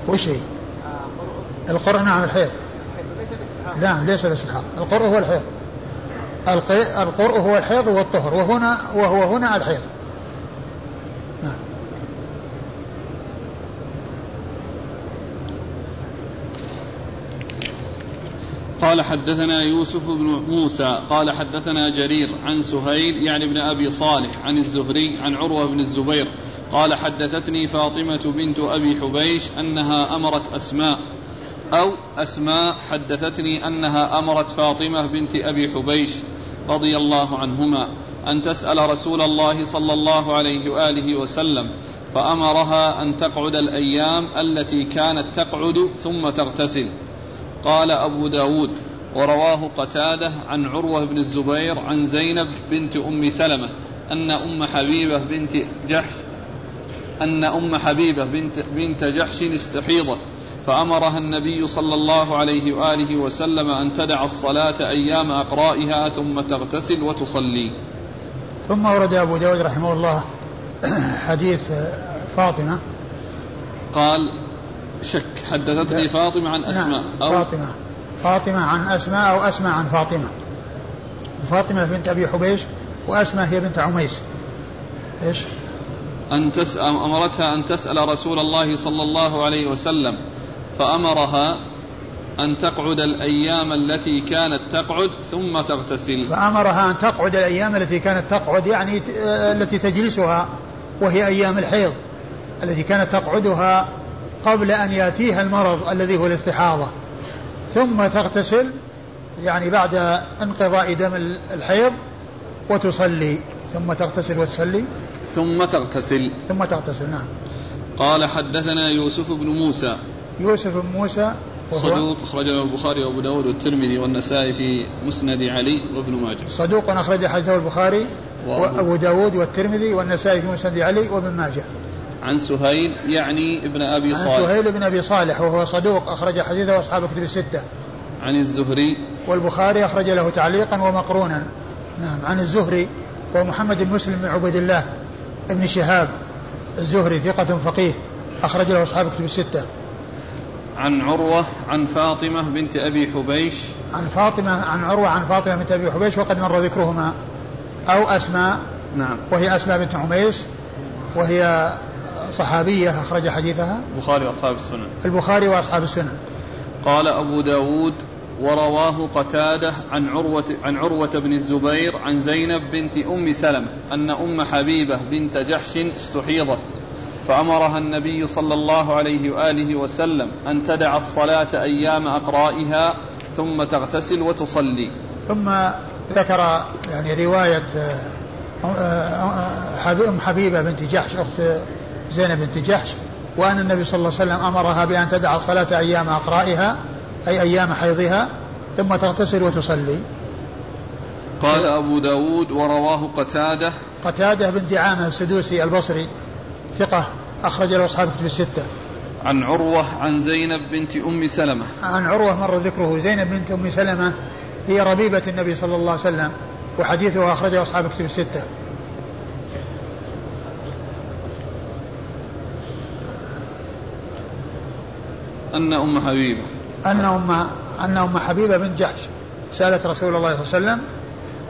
وش هي؟ القرء نعم الحيض. نعم ليس الاستحاضة القرء هو الحيض. القرء هو الحيض والطهر وهنا وهو هنا الحيض. نعم. قال حدثنا يوسف بن موسى قال حدثنا جرير عن سهيل يعني ابن أبي صالح عن الزهري عن عروة بن الزبير. قال حدثتني فاطمة بنت أبي حبيش أنها أمرت أسماء أو أسماء حدثتني أنها أمرت فاطمة بنت أبي حبيش. رضي الله عنهما أن تسأل رسول الله صلى الله عليه وآله وسلم فأمرها أن تقعد الأيام التي كانت تقعد ثم تغتسل. قال أبو داود ورواه قتادة عن عروة بن الزبير عن زينب بنت أم سلمة أن أم حبيبة بنت جحش أن أم حبيبة بنت, بنت جحش استحيضت. فأمرها النبي صلى الله عليه وآله وسلم أن تدع الصلاة أيام أقرائها ثم تغتسل وتصلي. ثم ورد أبو داود رحمه الله حديث فاطمة. قال شك حدثتني فاطمة عن أسماء. نعم أو فاطمة. فاطمة عن أسماء أو أسماء عن فاطمة. فاطمة بنت أبي حبيش وأسماء هي بنت عميس. إيش؟ أن تسأل أمرتها أن تسأل رسول الله صلى الله عليه وسلم فأمرها أن تقعد الأيام التي كانت تقعد ثم تغتسل. فأمرها أن تقعد الأيام التي كانت تقعد يعني التي تجلسها وهي أيام الحيض التي كانت تقعدها قبل أن يأتيها المرض الذي هو الاستحاضة. ثم تغتسل يعني بعد انقضاء دم الحيض وتصلي. ثم تغتسل وتصلي. ثم تغتسل. ثم تغتسل نعم. قال حدثنا يوسف بن موسى يوسف بن موسى صدوق أخرجه البخاري وأبو داود والترمذي والنسائي في مسند علي وابن ماجه. صدوق أخرج حديثه البخاري وأبو داود والترمذي والنسائي في مسند علي وابن ماجه. عن سهيل يعني ابن أبي صالح. عن سهيل بن أبي صالح وهو صدوق أخرج حديثه أصحاب كتب الستة. عن الزهري. والبخاري أخرج له تعليقا ومقرونا. نعم عن الزهري ومحمد بن مسلم بن عبيد الله ابن شهاب الزهري ثقة فقيه أخرج له أصحاب كتب الستة. عن عروة عن فاطمة بنت أبي حبيش. عن فاطمة عن عروة عن فاطمة بنت أبي حبيش وقد مر ذكرهما. أو أسماء. نعم. وهي أسماء بنت عميس وهي صحابية أخرج حديثها. البخاري وأصحاب السنن. البخاري وأصحاب السنن. قال أبو داود ورواه قتادة عن عروة, عن عروة بن الزبير عن زينب بنت أم سلمة أن أم حبيبة بنت جحش استحيضت. فأمرها النبي صلى الله عليه وآله وسلم أن تدع الصلاة أيام أقرائها ثم تغتسل وتصلي. ثم ذكر يعني رواية آه، آه، أم حبيبة بنت جحش أخت زينب بنت جحش وأن النبي صلى الله عليه وسلم أمرها بأن تدع الصلاة أيام أقرائها أي أيام حيضها ثم تغتسل وتصلي. قال أبو داود ورواه قتادة. قتادة بن دعامة السدوسي البصري. ثقة أخرج له أصحاب كتب الستة. عن عروة عن زينب بنت أم سلمة. عن عروة مر ذكره زينب بنت أم سلمة هي ربيبة النبي صلى الله عليه وسلم وحديثها أخرجه أصحاب كتب الستة. أن أم حبيبة. أن أم أن أم حبيبة بن جحش سألت رسول الله صلى الله عليه وسلم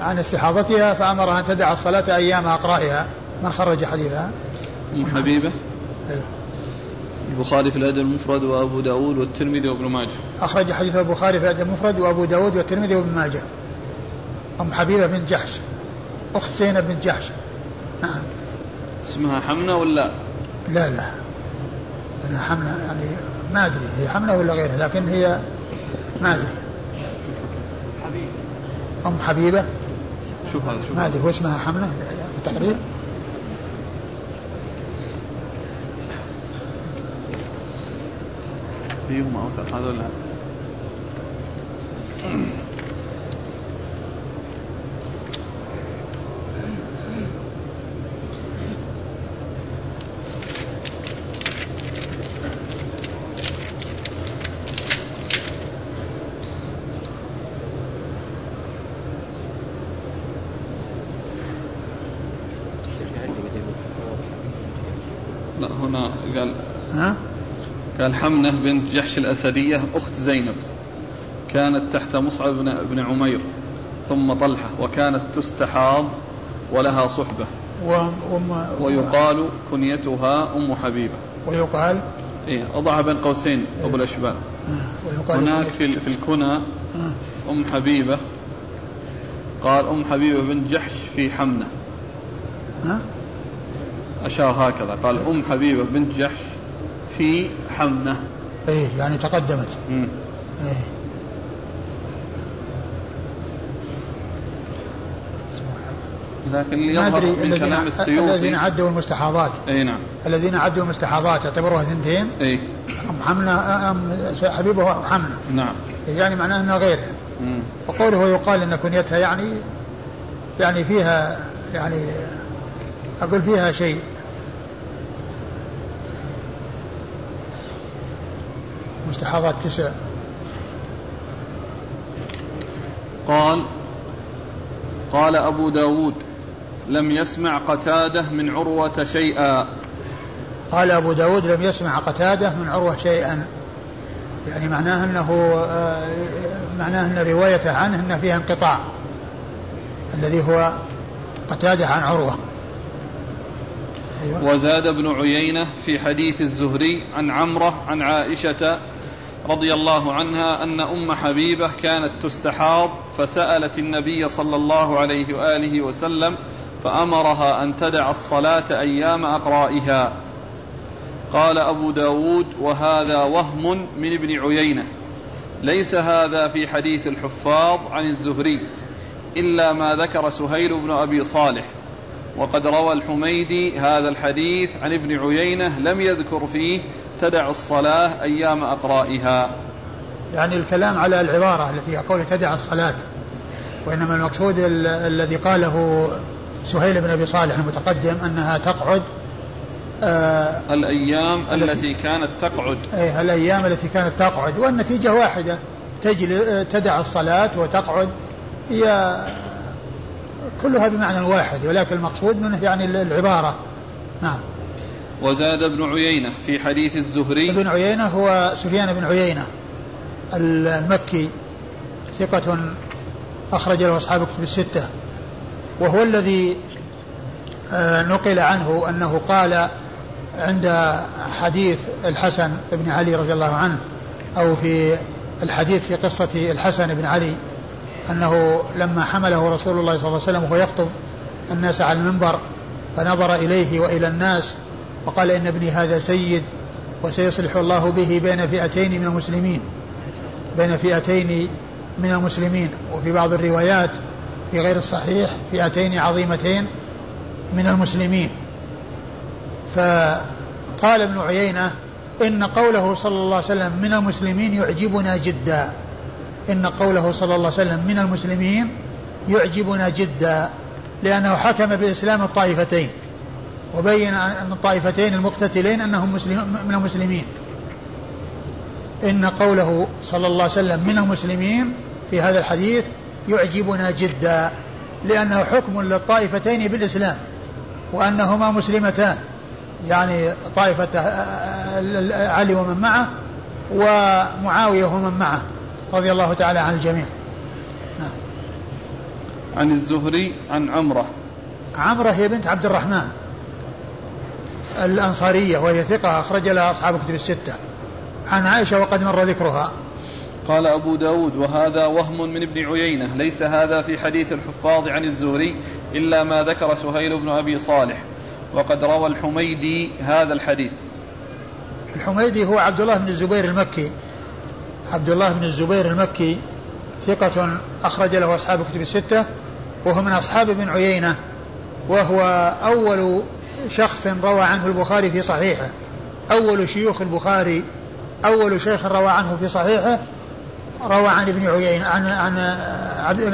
عن استحاضتها فأمرها أن تدع الصلاة أيام أقرائها من خرج حديثها؟ أم حبيبة. إيه. البخاري في الأدب المفرد وأبو داود والترمذي وابن ماجه. أخرج حديث البخاري في الأدب المفرد وأبو داود والترمذي وابن ماجه. أم حبيبة بن جحش. أخت زينب بن جحش. نعم. اسمها حمنة ولا؟ لا لا. أنا حملة يعني ما أدري هي حملة ولا غيرها لكن هي ما أدري. أم حبيبة؟ شوف هذا شوف ما أدري هو اسمها حملة في التقرير أيهما أوثق هذا ولا لا هنا قال ها؟ قال حمنة بنت جحش الأسدية أخت زينب كانت تحت مصعب بن, بن عمير ثم طلحة وكانت تستحاض ولها صحبة. و... وم... ويقال كنيتها أم حبيبة. ويقال إيه أضعها بين قوسين أبو الأشبال. آه، ويقال هناك في, في الكنى آه، أم حبيبة قال أم حبيبة بنت جحش في حمنة. أشار هكذا قال أم حبيبة بنت جحش في حمنة إيه يعني تقدمت. مم. إيه. لكن يظهر من الذين كلام الذين السيوطي. عدوا المستحاضات. إي نعم. الذين عدوا المستحاضات يعتبروها ثنتين؟ إي. أم حملة أم حبيبه أم حملة. نعم. يعني معناه إنها مم. وقوله يقال إن كنيتها يعني يعني فيها يعني أقول فيها شيء. مستحاضات تسع. قال قال أبو داود لم يسمع قتادة من عروة شيئا. قال أبو داود لم يسمع قتادة من عروة شيئا. يعني معناه أنه آه، معناه أن روايته عنه أن فيها انقطاع. الذي هو قتادة عن عروة. أيوة. وزاد ابن عيينة في حديث الزهري عن عمرة عن عائشة رضي الله عنها أن أم حبيبة كانت تستحاض فسألت النبي صلى الله عليه وآله وسلم فأمرها أن تدع الصلاة أيام أقرائها. قال أبو داود وهذا وهم من ابن عيينة. ليس هذا في حديث الحفاظ عن الزهري إلا ما ذكر سهيل بن أبي صالح. وقد روى الحميدي هذا الحديث عن ابن عيينة لم يذكر فيه تدع الصلاة أيام أقرائها. يعني الكلام على العبارة التي يقول تدع الصلاة وإنما المقصود ال- الذي قاله سهيل بن أبي صالح المتقدم أنها تقعد آه الأيام التي- التي كانت تقعد. أي الأيام التي كانت تقعد والنتيجة واحدة تجل تدع الصلاة وتقعد هي كلها بمعنى واحد ولكن المقصود منه يعني العبارة. نعم. وزاد ابن عيينة في حديث الزهري. ابن عيينة هو سفيان بن عيينة المكي ثقة أخرج له أصحاب الكتب الستة. وهو الذي آه، نقل عنه أنه قال عند حديث الحسن بن علي رضي الله عنه أو في الحديث في قصة الحسن بن علي أنه لما حمله رسول الله صلى الله عليه وسلم وهو يخطب الناس على المنبر فنظر إليه وإلى الناس وقال إن ابني هذا سيد وسيصلح الله به بين فئتين من المسلمين. بين فئتين من المسلمين. وفي بعض الروايات في غير الصحيح فئتين عظيمتين من المسلمين. فقال ابن عيينة إن قوله صلى الله عليه وسلم من المسلمين يعجبنا جدا. إن قوله صلى الله عليه وسلم من المسلمين يعجبنا جدا. لأنه حكم بإسلام الطائفتين. وبين أن الطائفتين المقتتلين أنهم مسلم من المسلمين. إن قوله صلى الله عليه وسلم من المسلمين في هذا الحديث يعجبنا جدا لأنه حكم للطائفتين بالإسلام وأنهما مسلمتان يعني طائفة علي ومن معه ومعاوية ومن معه رضي الله تعالى عن الجميع. نعم. عن الزهري عن عمرة. عمرة هي بنت عبد الرحمن. الأنصارية وهي ثقة أخرج لها أصحاب كتب الستة. عن عائشة وقد مر ذكرها. قال أبو داود وهذا وهم من ابن عيينة. ليس هذا في حديث الحفاظ عن الزهري إلا ما ذكر سهيل بن أبي صالح. وقد روى الحميدي هذا الحديث. الحميدي هو عبد الله بن الزبير المكي. عبد الله بن الزبير المكي ثقة أخرج له أصحاب كتب الستة وهو من أصحاب ابن عيينة وهو أول شخص روى عنه البخاري في صحيحه. أول شيوخ البخاري أول شيخ روى عنه في صحيحه روى عن ابن عيينة عن عن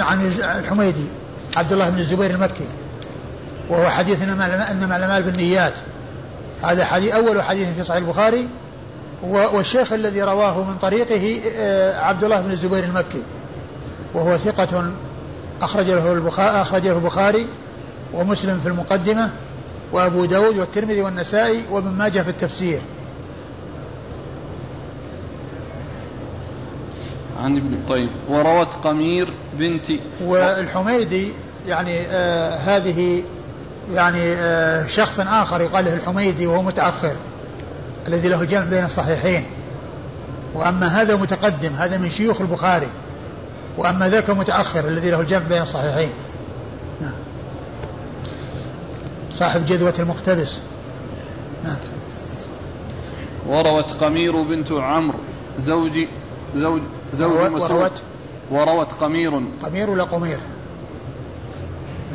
عن الحميدي عبد الله بن الزبير المكي. وهو حديث انما الاعمال بالنيات. هذا حديث أول حديث في صحيح البخاري. والشيخ الذي رواه من طريقه آه، عبد الله بن الزبير المكي. وهو ثقة أخرج له البخاري أخرج له البخاري ومسلم في المقدمة. وأبو داود والترمذي والنسائي وابن ماجه في التفسير. عن ابن طيب. وروت قمير بنت والحميدي يعني آه هذه يعني آه شخص آخر يقال له الحميدي وهو متأخر الذي له جمع بين الصحيحين. وأما هذا متقدم هذا من شيوخ البخاري. وأما ذاك متأخر الذي له الجمع بين الصحيحين نعم صاحب جذوة المقتبس نعم. وروت قمير بنت عمرو زوج زوج زوج مسعود. وروت؟ وروت قمير. قمير ولا قمير؟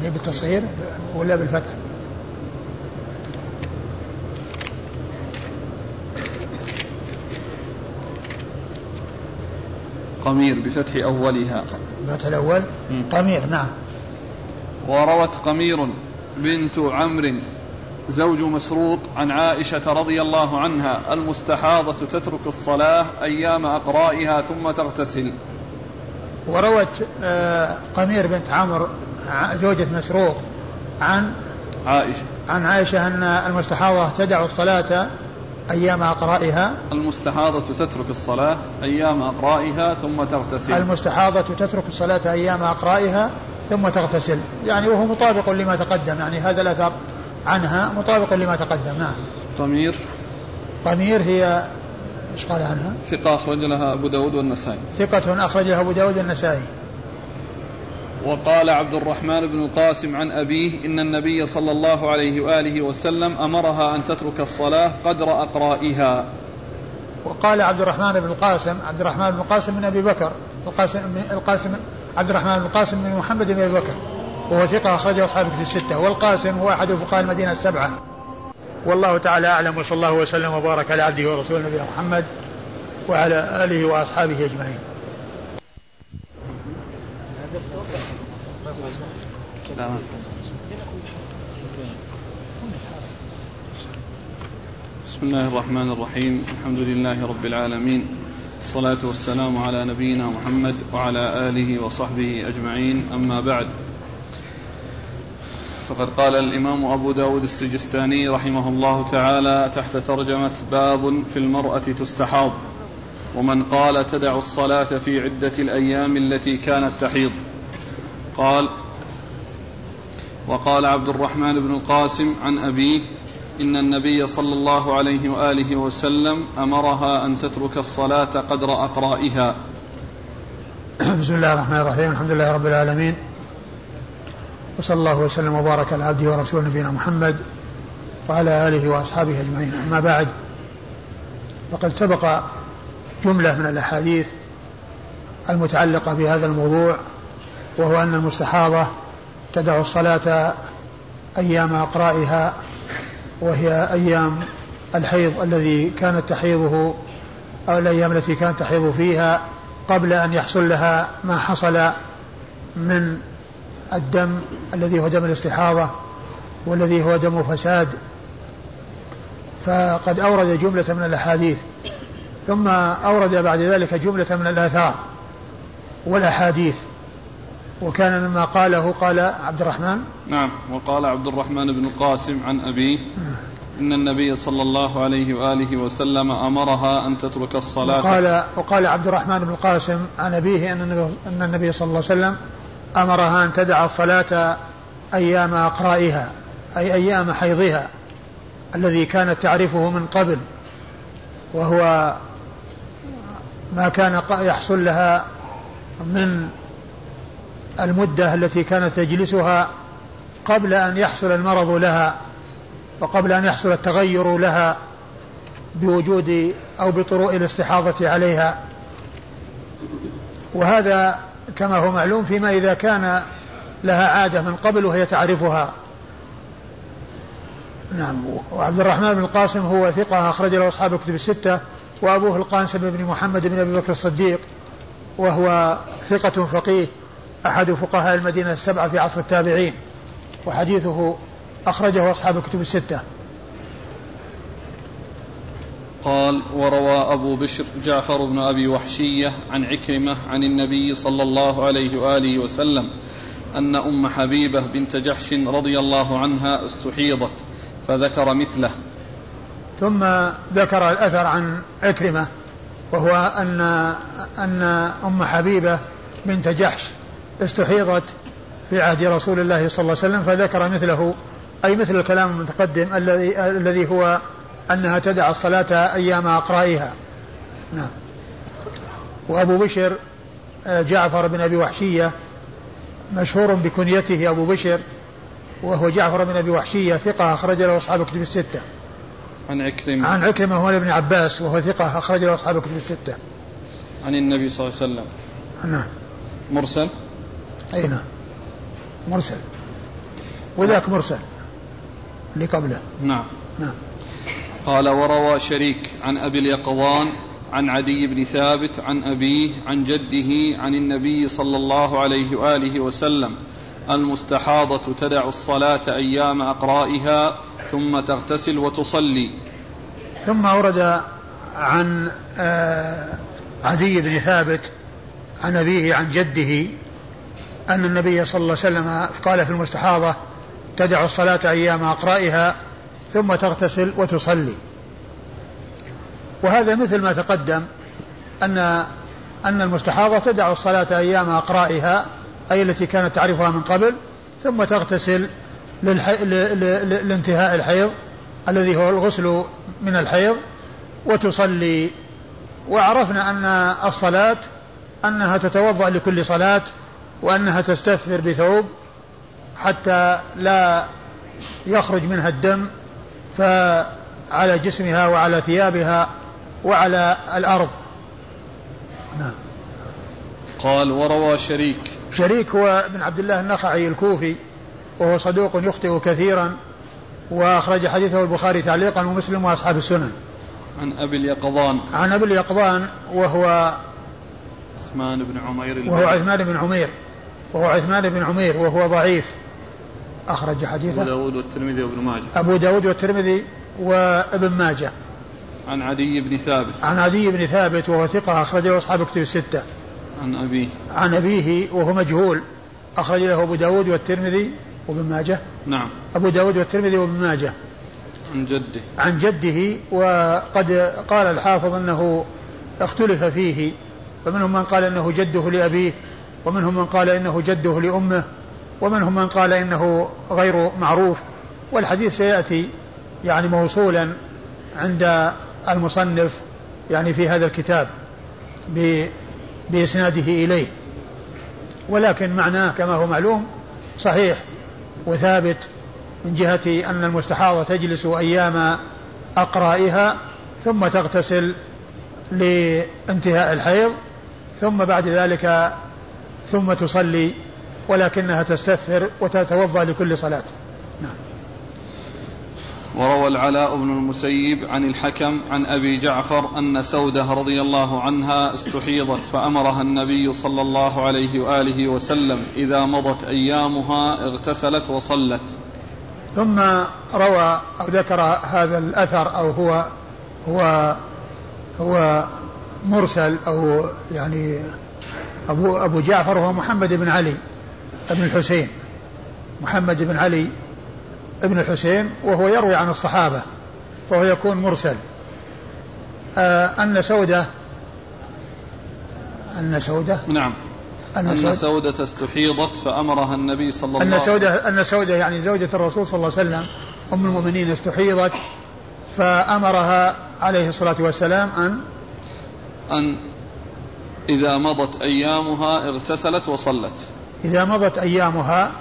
هي بالتصغير ولا بالفتح؟ قمير بفتح أولها. بفتح الأول؟ قمير نعم. وروت قمير. بنت عمرو زوج مسروق عن عائشة رضي الله عنها المستحاضة تترك الصلاة أيام أقرائها ثم تغتسل. وروت آه، قمير بنت عمرو زوجة مسروق عن عائشة. عن عائشة أن المستحاضة تدع الصلاة أيام أقرائها. المستحاضة تترك الصلاة أيام أقرائها ثم تغتسل. المستحاضة تترك الصلاة أيام أقرائها. ثم تغتسل. يعني وهو مطابق لما تقدم يعني هذا الأثر عنها مطابق لما تقدم. نعم. ضمير ضمير هي إيش قال عنها؟ ثقة أخرج لها أبو داود والنسائي. ثقة أخرج لها أبو داود والنسائي. وقال عبد الرحمن بن القاسم عن أبيه إن النبي صلى الله عليه وآله وسلم أمرها أن تترك الصلاة قدر أقرائها. وقال عبد الرحمن بن القاسم عبد الرحمن بن القاسم من أبي بكر القاسم, القاسم عبد الرحمن بن القاسم من محمد بن أبي بكر وهو ثقة أخرجه أصحابه في الستة والقاسم هو أحد فقهاء المدينة السبعة. والله تعالى أعلم وصلى الله وسلم وبارك على عبده ورسوله نبينا محمد وعلى آله وأصحابه أجمعين. بسم الله الرحمن الرحيم. الحمد لله رب العالمين. الصلاة والسلام على نبينا محمد وعلى آله وصحبه أجمعين. أما بعد فقد قال الإمام أبو داود السجستاني رحمه الله تعالى تحت ترجمة باب في المرأة تستحاض. ومن قال تدع الصلاة في عدة الأيام التي كانت تحيض. قال وقال عبد الرحمن بن القاسم عن أبيه إن النبي صلى الله عليه وآله وسلم أمرها أن تترك الصلاة قدر أقرائها. بسم الله الرحمن الرحيم. الحمد لله رب العالمين. وصلى الله وسلم وبارك على عبده ورسوله نبينا محمد وعلى آله وأصحابه أجمعين. أما بعد فقد سبق جملة من الأحاديث المتعلقة بهذا الموضوع وهو أن المستحاضة تدع الصلاة أيام أقرائها وهي أيام الحيض الذي كانت تحيضه أو الأيام التي كانت تحيض فيها قبل أن يحصل لها ما حصل من الدم الذي هو دم الاستحاضة والذي هو دم فساد. فقد أورد جملة من الأحاديث ثم أورد بعد ذلك جملة من الآثار والأحاديث. وكان مما قاله قال عبد الرحمن. نعم وقال عبد الرحمن بن القاسم عن أبيه إن النبي صلى الله عليه وآله وسلم أمرها أن تترك الصلاة. وقال, وقال عبد الرحمن بن القاسم عن أبيه أن النبي, أن النبي صلى الله عليه وسلم أمرها أن تدع الصلاة أيام أقرائها أي أيام حيضها الذي كانت تعرفه من قبل وهو ما كان يحصل لها من المدة التي كانت تجلسها قبل أن يحصل المرض لها وقبل أن يحصل التغير لها بوجود أو بطروء الاستحاضة عليها. وهذا كما هو معلوم فيما إذا كان لها عادة من قبل وهي تعرفها. نعم وعبد الرحمن بن القاسم هو ثقة أخرج له أصحاب الكتب الستة وأبوه القاسم بن محمد بن أبي بكر الصديق وهو ثقة فقيه. أحد فقهاء المدينة السبعة في عصر التابعين وحديثه أخرجه أصحاب الكتب الستة. قال وروى أبو بشر جعفر بن أبي وحشية عن عكرمة عن النبي صلى الله عليه وآله وسلم أن أم حبيبة بنت جحش رضي الله عنها استحيضت فذكر مثله. ثم ذكر الأثر عن عكرمة وهو أن أن أم حبيبة بنت جحش استحيضت في عهد رسول الله صلى الله عليه وسلم فذكر مثله أي مثل الكلام المتقدم الذي الذي هو أنها تدع الصلاة أيام أقرائها. نعم. وأبو بشر آه، جعفر بن أبي وحشية مشهور بكنيته أبو بشر وهو جعفر بن أبي وحشية ثقة أخرج له أصحاب الكتب الستة. عن عكرمة. عن عكرمة هو ابن عباس وهو ثقة أخرج له أصحاب الكتب الستة. عن النبي صلى الله عليه وسلم. نعم. مرسل؟ أي نعم. مرسل. وذاك مرسل. اللي قبله. نعم. نعم. قال وروى شريك عن أبي اليقظان عن عدي بن ثابت عن أبيه عن جده عن النبي صلى الله عليه وآله وسلم المستحاضة تدع الصلاة أيام أقرائها ثم تغتسل وتصلي. ثم ورد عن آه، عدي بن ثابت عن أبيه عن جده أن النبي صلى الله عليه وسلم قال في المستحاضة تدع الصلاة أيام أقرائها ثم تغتسل وتصلي. وهذا مثل ما تقدم أن أن المستحاضة تدع الصلاة أيام أقرائها أي التي كانت تعرفها من قبل ثم تغتسل للحي... ل... ل... لانتهاء الحيض الذي هو الغسل من الحيض وتصلي. وعرفنا أن الصلاة أنها تتوضأ لكل صلاة وأنها تستثمر بثوب حتى لا يخرج منها الدم فعلى جسمها وعلى ثيابها وعلى الأرض. نعم. قال وروى شريك. شريك هو ابن عبد الله النخعي الكوفي وهو صدوق يخطئ كثيرا وأخرج حديثه البخاري تعليقا ومسلم وأصحاب السنن. عن أبي اليقظان. عن أبي اليقظان وهو عثمان بن عمير وهو عثمان بن عمير. وهو عثمان بن عمير وهو ضعيف. أخرج حديثه. أبو داود والترمذي وابن ماجه. أبو داود والترمذي وابن ماجه. عن عدي بن ثابت. عن عدي بن ثابت وهو ثقة أخرج له أصحاب كتب الستة. عن أبيه. عن أبيه وهو مجهول. أخرج له أبو داود والترمذي وابن ماجه. نعم. أبو داود والترمذي وابن ماجه. عن جده. عن جده وقد قال الحافظ أنه اختلف فيه. فمنهم من قال أنه جده لأبيه. ومنهم من قال إنه جده لأمه ومنهم من قال إنه غير معروف والحديث سيأتي يعني موصولا عند المصنف يعني في هذا الكتاب بإسناده إليه. ولكن معناه كما هو معلوم صحيح وثابت من جهة أن المستحاضة تجلس أيام أقرائها ثم تغتسل لانتهاء الحيض ثم بعد ذلك ثم تصلي ولكنها تستثر وتتوضأ لكل صلاة نعم وروى العلاء بن المسيب عن الحكم عن أبي جعفر أن سودة رضي الله عنها استحيضت فأمرها النبي صلى الله عليه وآله وسلم إذا مضت أيامها اغتسلت وصلت. ثم روى أو ذكر هذا الأثر أو هو هو هو مرسل أو يعني أبو أبو جعفر هو محمد بن علي بن الحسين. محمد بن علي ابن الحسين وهو يروي عن الصحابة فهو يكون مرسل. آه أن سودة أن سودة؟ نعم. أن, أن سودة. استحيضت فأمرها النبي صلى الله عليه وسلم أن سودة أن سودة يعني زوجة الرسول صلى الله عليه وسلم أم المؤمنين استحيضت فأمرها عليه الصلاة والسلام أن أن إذا مضت أيامها اغتسلت وصلت. إذا مضت أيامها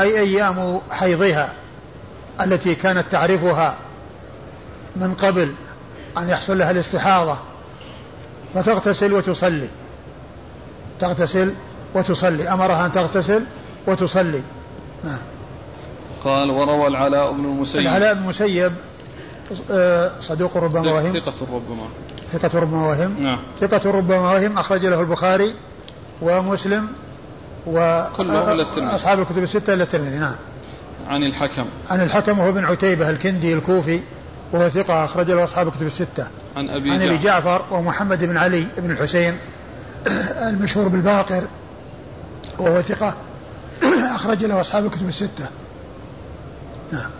أي أيام حيضها التي كانت تعرفها من قبل أن يحصل لها الاستحاضة فتغتسل وتصلي. تغتسل وتصلي. أمرها أن تغتسل وتصلي. نعم. قال وروى العلاء بن المسيب. العلاء بن المسيب آه، صدوق ربما وهم ثقة ربما ثقة ربما وهم نعم. ثقة ربما وهم أخرج له البخاري ومسلم و أصحاب الكتب الستة إلا الترمذي نعم. عن الحكم. عن الحكم هو بن عتيبة الكندي الكوفي وهو ثقة أخرج له أصحاب الكتب الستة. عن أبي عن أبي جعفر, جعفر ومحمد بن علي بن الحسين المشهور بالباقر وهو ثقة أخرج له أصحاب الكتب الستة. نعم.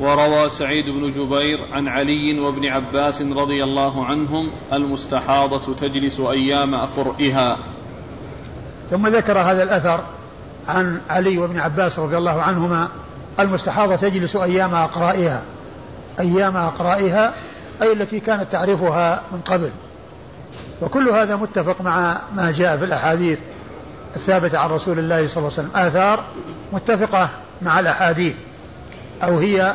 وروى سعيد بن جبير عن علي وابن عباس رضي الله عنهم المستحاضة تجلس أيام أقرئها. ثم ذكر هذا الأثر عن علي وابن عباس رضي الله عنهما المستحاضة تجلس أيام أقرائها. أيام أقرائها أي التي كانت تعرفها من قبل. وكل هذا متفق مع ما جاء في الأحاديث الثابتة عن رسول الله صلى الله عليه وسلم. آثار متفقة مع الأحاديث أو هي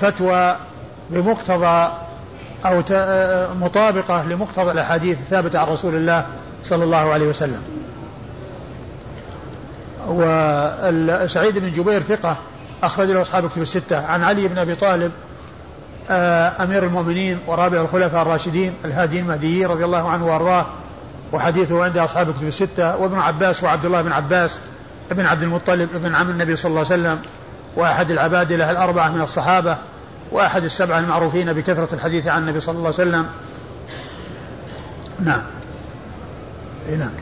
فتوى بمقتضى أو آه، مطابقة لمقتضى الأحاديث الثابتة عن رسول الله صلى الله عليه وسلم. وسعيد بن جبير ثقة أخرج له أصحاب كتب الستة. عن علي بن أبي طالب آه، أمير المؤمنين ورابع الخلفاء الراشدين الهاديين المهديين رضي الله عنه وأرضاه وحديثه عند أصحاب كتب الستة. وابن عباس وعبد الله بن عباس ابن عبد المطلب ابن عم النبي صلى الله عليه وسلم. وأحد العبادلة الأربعة من الصحابة وأحد السبعة المعروفين بكثرة الحديث عن النبي صلى الله عليه وسلم. نعم. إيه نعم.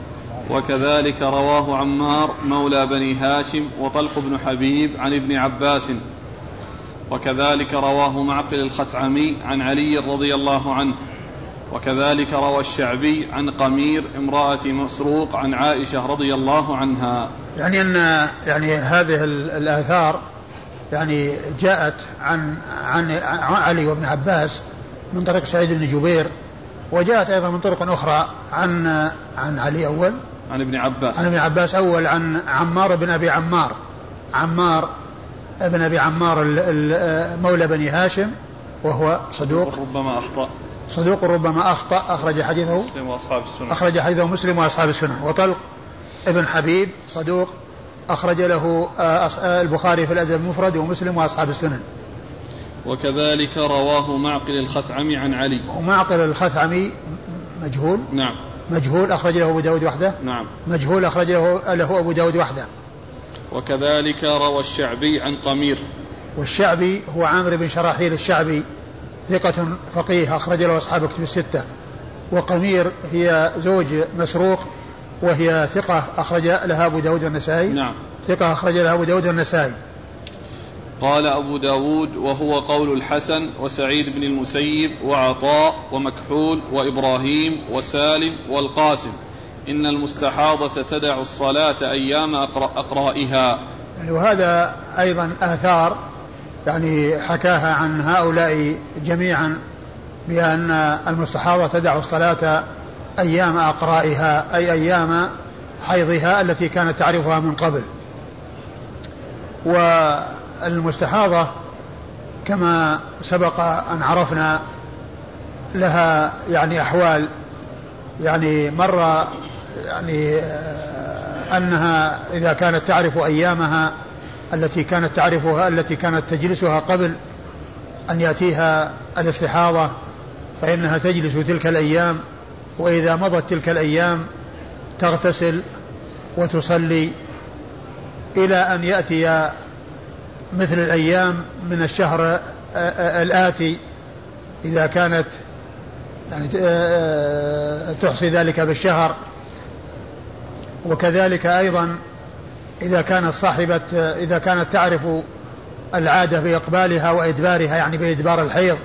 وكذلك رواه عمار مولى بني هاشم وطلق بن حبيب عن ابن عباس. وكذلك رواه معقل الخثعمي عن علي رضي الله عنه. وكذلك روى الشعبي عن قمير امرأة مسروق عن عائشة رضي الله عنها. يعني أن يعني هذه الآثار يعني جاءت عن عن علي وابن عباس من طريق سعيد بن جبير وجاءت أيضا من طرق أخرى عن عن علي أول عن ابن عباس. عن ابن عباس أول عن عمار بن أبي عمار. عمار ابن أبي عمار مولى بني هاشم وهو صدوق. ربما أخطأ. صدوق ربما أخطأ أخرج حديثه. مسلم وأصحاب السنن أخرج حديثه مسلم وأصحاب السنن وطلق ابن حبيب صدوق. أخرج له آه، آه، البخاري في الأدب المفرد ومسلم وأصحاب السنن. وكذلك رواه معقل الخثعمي عن علي. ومعقل الخثعمي مجهول؟ نعم. مجهول أخرج له أبو داود وحده؟ نعم. مجهول أخرج له, له أبو داود وحده. وكذلك روى الشعبي عن قمير. والشعبي هو عامر بن شراحيل الشعبي ثقة فقيه أخرج له أصحاب كتب الستة. وقمير هي زوج مسروق وهي ثقة أخرج لها أبو داود النسائي نعم. ثقة أخرج لها أبو داود النسائي قال أبو داود وهو قول الحسن وسعيد بن المسيب وعطاء ومكحول وإبراهيم وسالم والقاسم. إن المستحاضة تدع الصلاة أيام أقرائها. يعني وهذا أيضا آثار يعني حكاها عن هؤلاء جميعا بأن المستحاضة تدع الصلاة أيام أقرائها أي أيام حيضها التي كانت تعرفها من قبل. والمستحاضة كما سبق أن عرفنا لها يعني أحوال. يعني مر يعني أنها إذا كانت تعرف أيامها التي كانت تعرفها التي كانت تجلسها قبل أن يأتيها الاستحاضة فإنها تجلس تلك الأيام وإذا مضت تلك الأيام تغتسل وتصلي إلى أن يأتي مثل الأيام من الشهر الآتي إذا كانت يعني تحصي ذلك بالشهر. وكذلك أيضا إذا كانت صاحبة إذا كانت تعرف العادة بإقبالها وإدبارها يعني بإدبار الحيض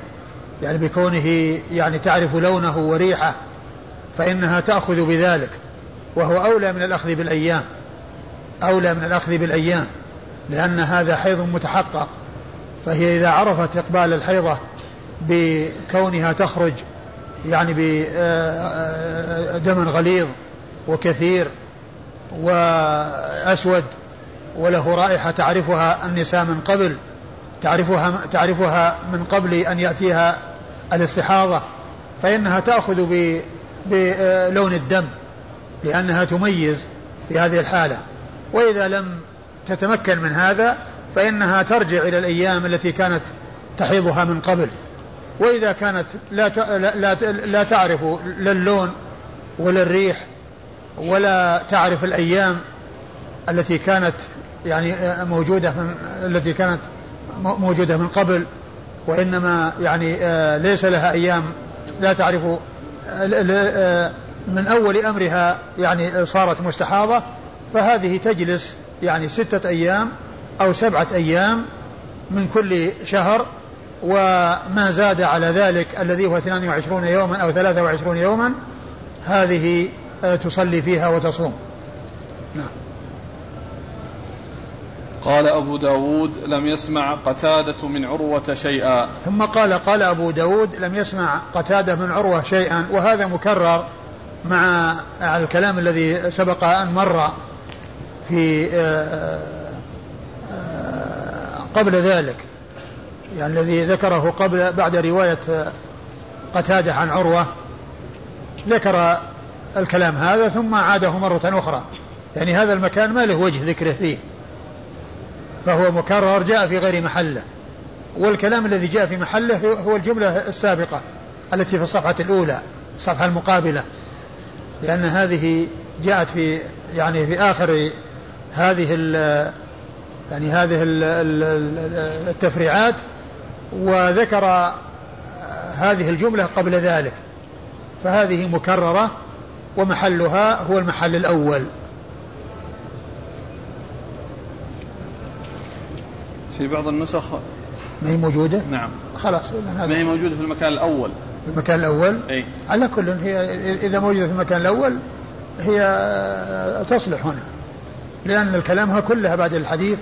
يعني بكونه يعني تعرف لونه وريحة فإنها تأخذ بذلك وهو أولى من الأخذ بالأيام أولى من الأخذ بالأيام لأن هذا حيض متحقق فهي إذا عرفت إقبال الحيضة بكونها تخرج يعني بدم غليظ وكثير وأسود وله رائحة تعرفها النساء من قبل تعرفها تعرفها من قبل أن يأتيها الاستحاضة فإنها تأخذ بلون الدم لأنها تميز في هذه الحالة. وإذا لم تتمكن من هذا فإنها ترجع إلى الأيام التي كانت تحيضها من قبل. وإذا كانت لا لا لا تعرف لا اللون ولا الريح ولا تعرف الأيام التي كانت يعني موجودة من التي كانت موجودة من قبل وإنما يعني آه، ليس لها أيام لا تعرف من أول أمرها يعني صارت مستحاضة فهذه تجلس يعني ستة أيام أو سبعة أيام من كل شهر وما زاد على ذلك الذي هو 22 يوما أو 23 يوما هذه آه، تصلي فيها وتصوم. نعم. قال أبو داود لم يسمع قتادة من عروة شيئا. ثم قال قال أبو داود لم يسمع قتادة من عروة شيئا وهذا مكرر مع الكلام الذي سبق أن مر في آه، آه، قبل ذلك. يعني الذي ذكره قبل بعد رواية قتادة عن عروة ذكر الكلام هذا ثم عاده مرة أخرى. يعني هذا المكان ما له وجه ذكره فيه. فهو مكرر جاء في غير محله. والكلام الذي جاء في محله هو الجملة السابقة التي في الصفحة الأولى الصفحة المقابلة. لأن هذه جاءت في يعني في آخر هذه ال يعني هذه التفريعات وذكر هذه الجملة قبل ذلك. فهذه مكررة ومحلها هو المحل الأول. في بعض النسخ. ما هي موجودة؟ نعم. خلاص ما هي موجودة في المكان الأول. في المكان الأول؟ أي. على كل هي إذا موجودة في المكان الأول هي تصلح هنا. لأن الكلام كلها بعد الحديث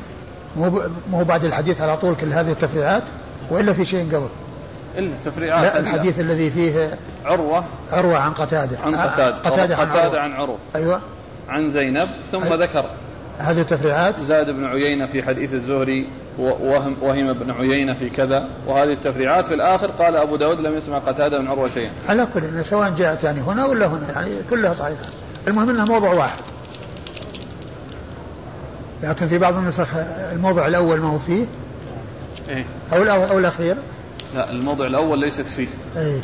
مو مو بعد الحديث على طول كل هذه التفريعات وإلا في شيء قبل. إلا تفريعات لا الحديث. الذي فيه عروة. عروة عن قتادة. عن قتادة. قتادة, عن, قتادة عن عروة. أيوة. عن زينب ثم أيوة. ذكر. هذه التفريعات؟ زاد بن عيينة في حديث الزهري وهم, وهم بن عيينة في كذا وهذه التفريعات في الآخر قال أبو داود لم يسمع قتادة من عروة شيئا. على كل سواء جاءت يعني هنا ولا هنا يعني كلها صحيحة. المهم أنها موضوع واحد. لكن في بعض النسخ الموضع الأول ما هو فيه. إيه؟ أو أو الأخير. لا الموضع الأول ليست فيه. إيه.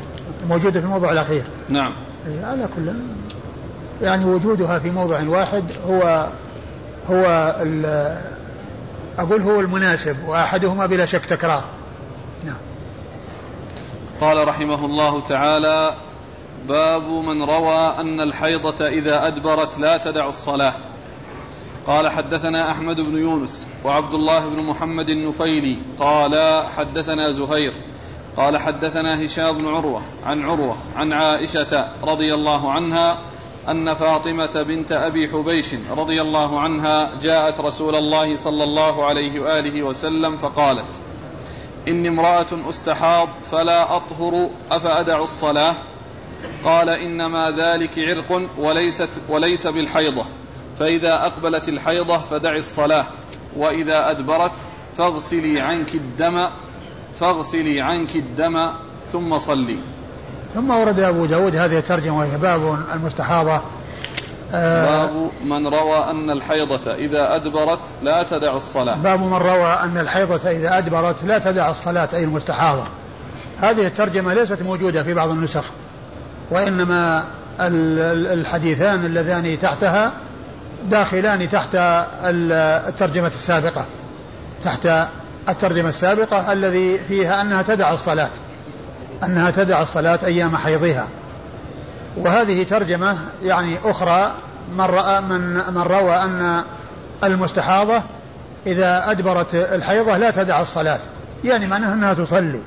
موجودة في الموضع الأخير. نعم. إيه على كل. يعني وجودها في موضع واحد هو هو أقول هو المناسب وأحدهما بلا شك تكرار. نعم. قال رحمه الله تعالى باب من روى أن الحيضة إذا أدبرت لا تدع الصلاة. قال حدثنا أحمد بن يونس وعبد الله بن محمد النفيلي. قال حدثنا زهير. قال حدثنا هشام بن عروة عن عروة عن عائشة رضي الله عنها أن فاطمة بنت أبي حبيش رضي الله عنها جاءت رسول الله صلى الله عليه وآله وسلم فقالت إني امرأة أستحاض فلا أطهر أفأدع الصلاة؟ قال إنما ذلك عرق وليست وليس بالحيضة فإذا أقبلت الحيضة فدعي الصلاة وإذا أدبرت فاغسلي عنك الدم فاغسلي عنك الدم ثم صلي. ثم ورد أبو داود هذه الترجمة وهي باب المستحاضة. آه باب من روى أن الحيضة إذا أدبرت لا تدع الصلاة. باب من روى أن الحيضة إذا أدبرت لا تدع الصلاة أي المستحاضة. هذه الترجمة ليست موجودة في بعض النسخ وإنما الحديثان اللذان تحتها داخلان تحت الترجمة السابقة. تحت الترجمة السابقة الذي فيها أنها تدع الصلاة. أنها تدع الصلاة أيام حيضها. وهذه ترجمة يعني أخرى من رأى من من روى أن المستحاضة إذا أدبرت الحيضة لا تدع الصلاة. يعني معناها أنها تصلي.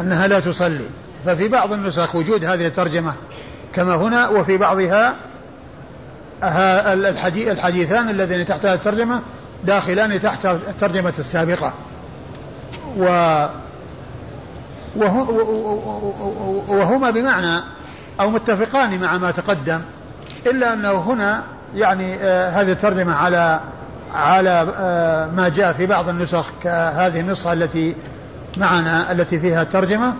أنها لا تصلي. ففي بعض النسخ وجود هذه الترجمة كما هنا وفي بعضها الحديثان اللذين تحت الترجمة داخلان تحت الترجمة السابقة. و وهما بمعنى أو متفقان مع ما تقدم إلا أنه هنا يعني آه هذه الترجمة على على آه ما جاء في بعض النسخ كهذه النسخة التي معنا التي فيها الترجمة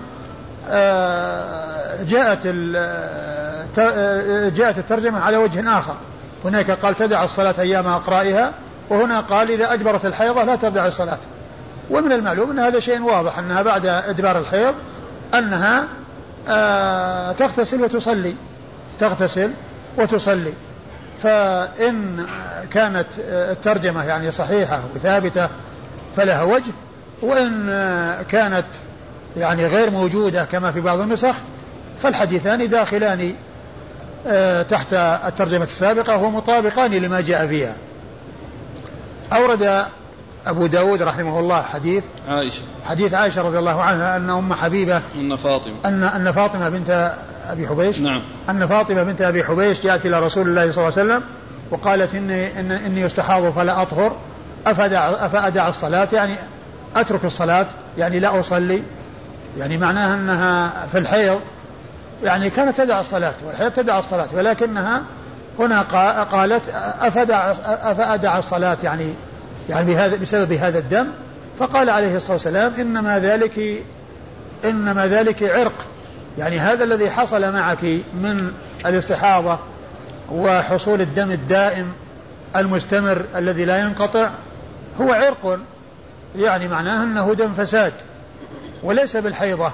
آه جاءت جاءت الترجمة على وجه آخر. هناك قال تدع الصلاة أيام أقرائها وهنا قال إذا أجبرت الحيضة لا تدع الصلاة. ومن المعلوم أن هذا شيء واضح أنها بعد إدبار الحيض أنها آه تغتسل وتصلي تغتسل وتصلي. فإن كانت الترجمة يعني صحيحة وثابتة فلها وجه وإن كانت يعني غير موجودة كما في بعض النسخ فالحديثان داخلان آه، تحت الترجمة السابقة ومطابقان لما جاء فيها. أورد أبو داود رحمه الله حديث عائشة. حديث عائشة رضي الله عنها أن أم حبيبة أن فاطمة. أن أن فاطمة بنت أبي حبيش نعم. أن فاطمة بنت أبي حبيش جاءت إلى رسول الله صلى الله عليه وسلم وقالت إني إن إني استحاض فلا أطهر أفدع أفأدع الصلاة يعني أترك الصلاة يعني لا أصلي يعني معناها أنها في الحيض يعني كانت تدع الصلاة والحيض تدع الصلاة ولكنها هنا قالت أفدع أفأدع الصلاة يعني يعني بهذا بسبب هذا الدم فقال عليه الصلاة والسلام إنما ذلك إنما ذلك عرق. يعني هذا الذي حصل معك من الاستحاضة وحصول الدم الدائم المستمر الذي لا ينقطع هو عرق. يعني معناه أنه دم فساد وليس بالحيضة.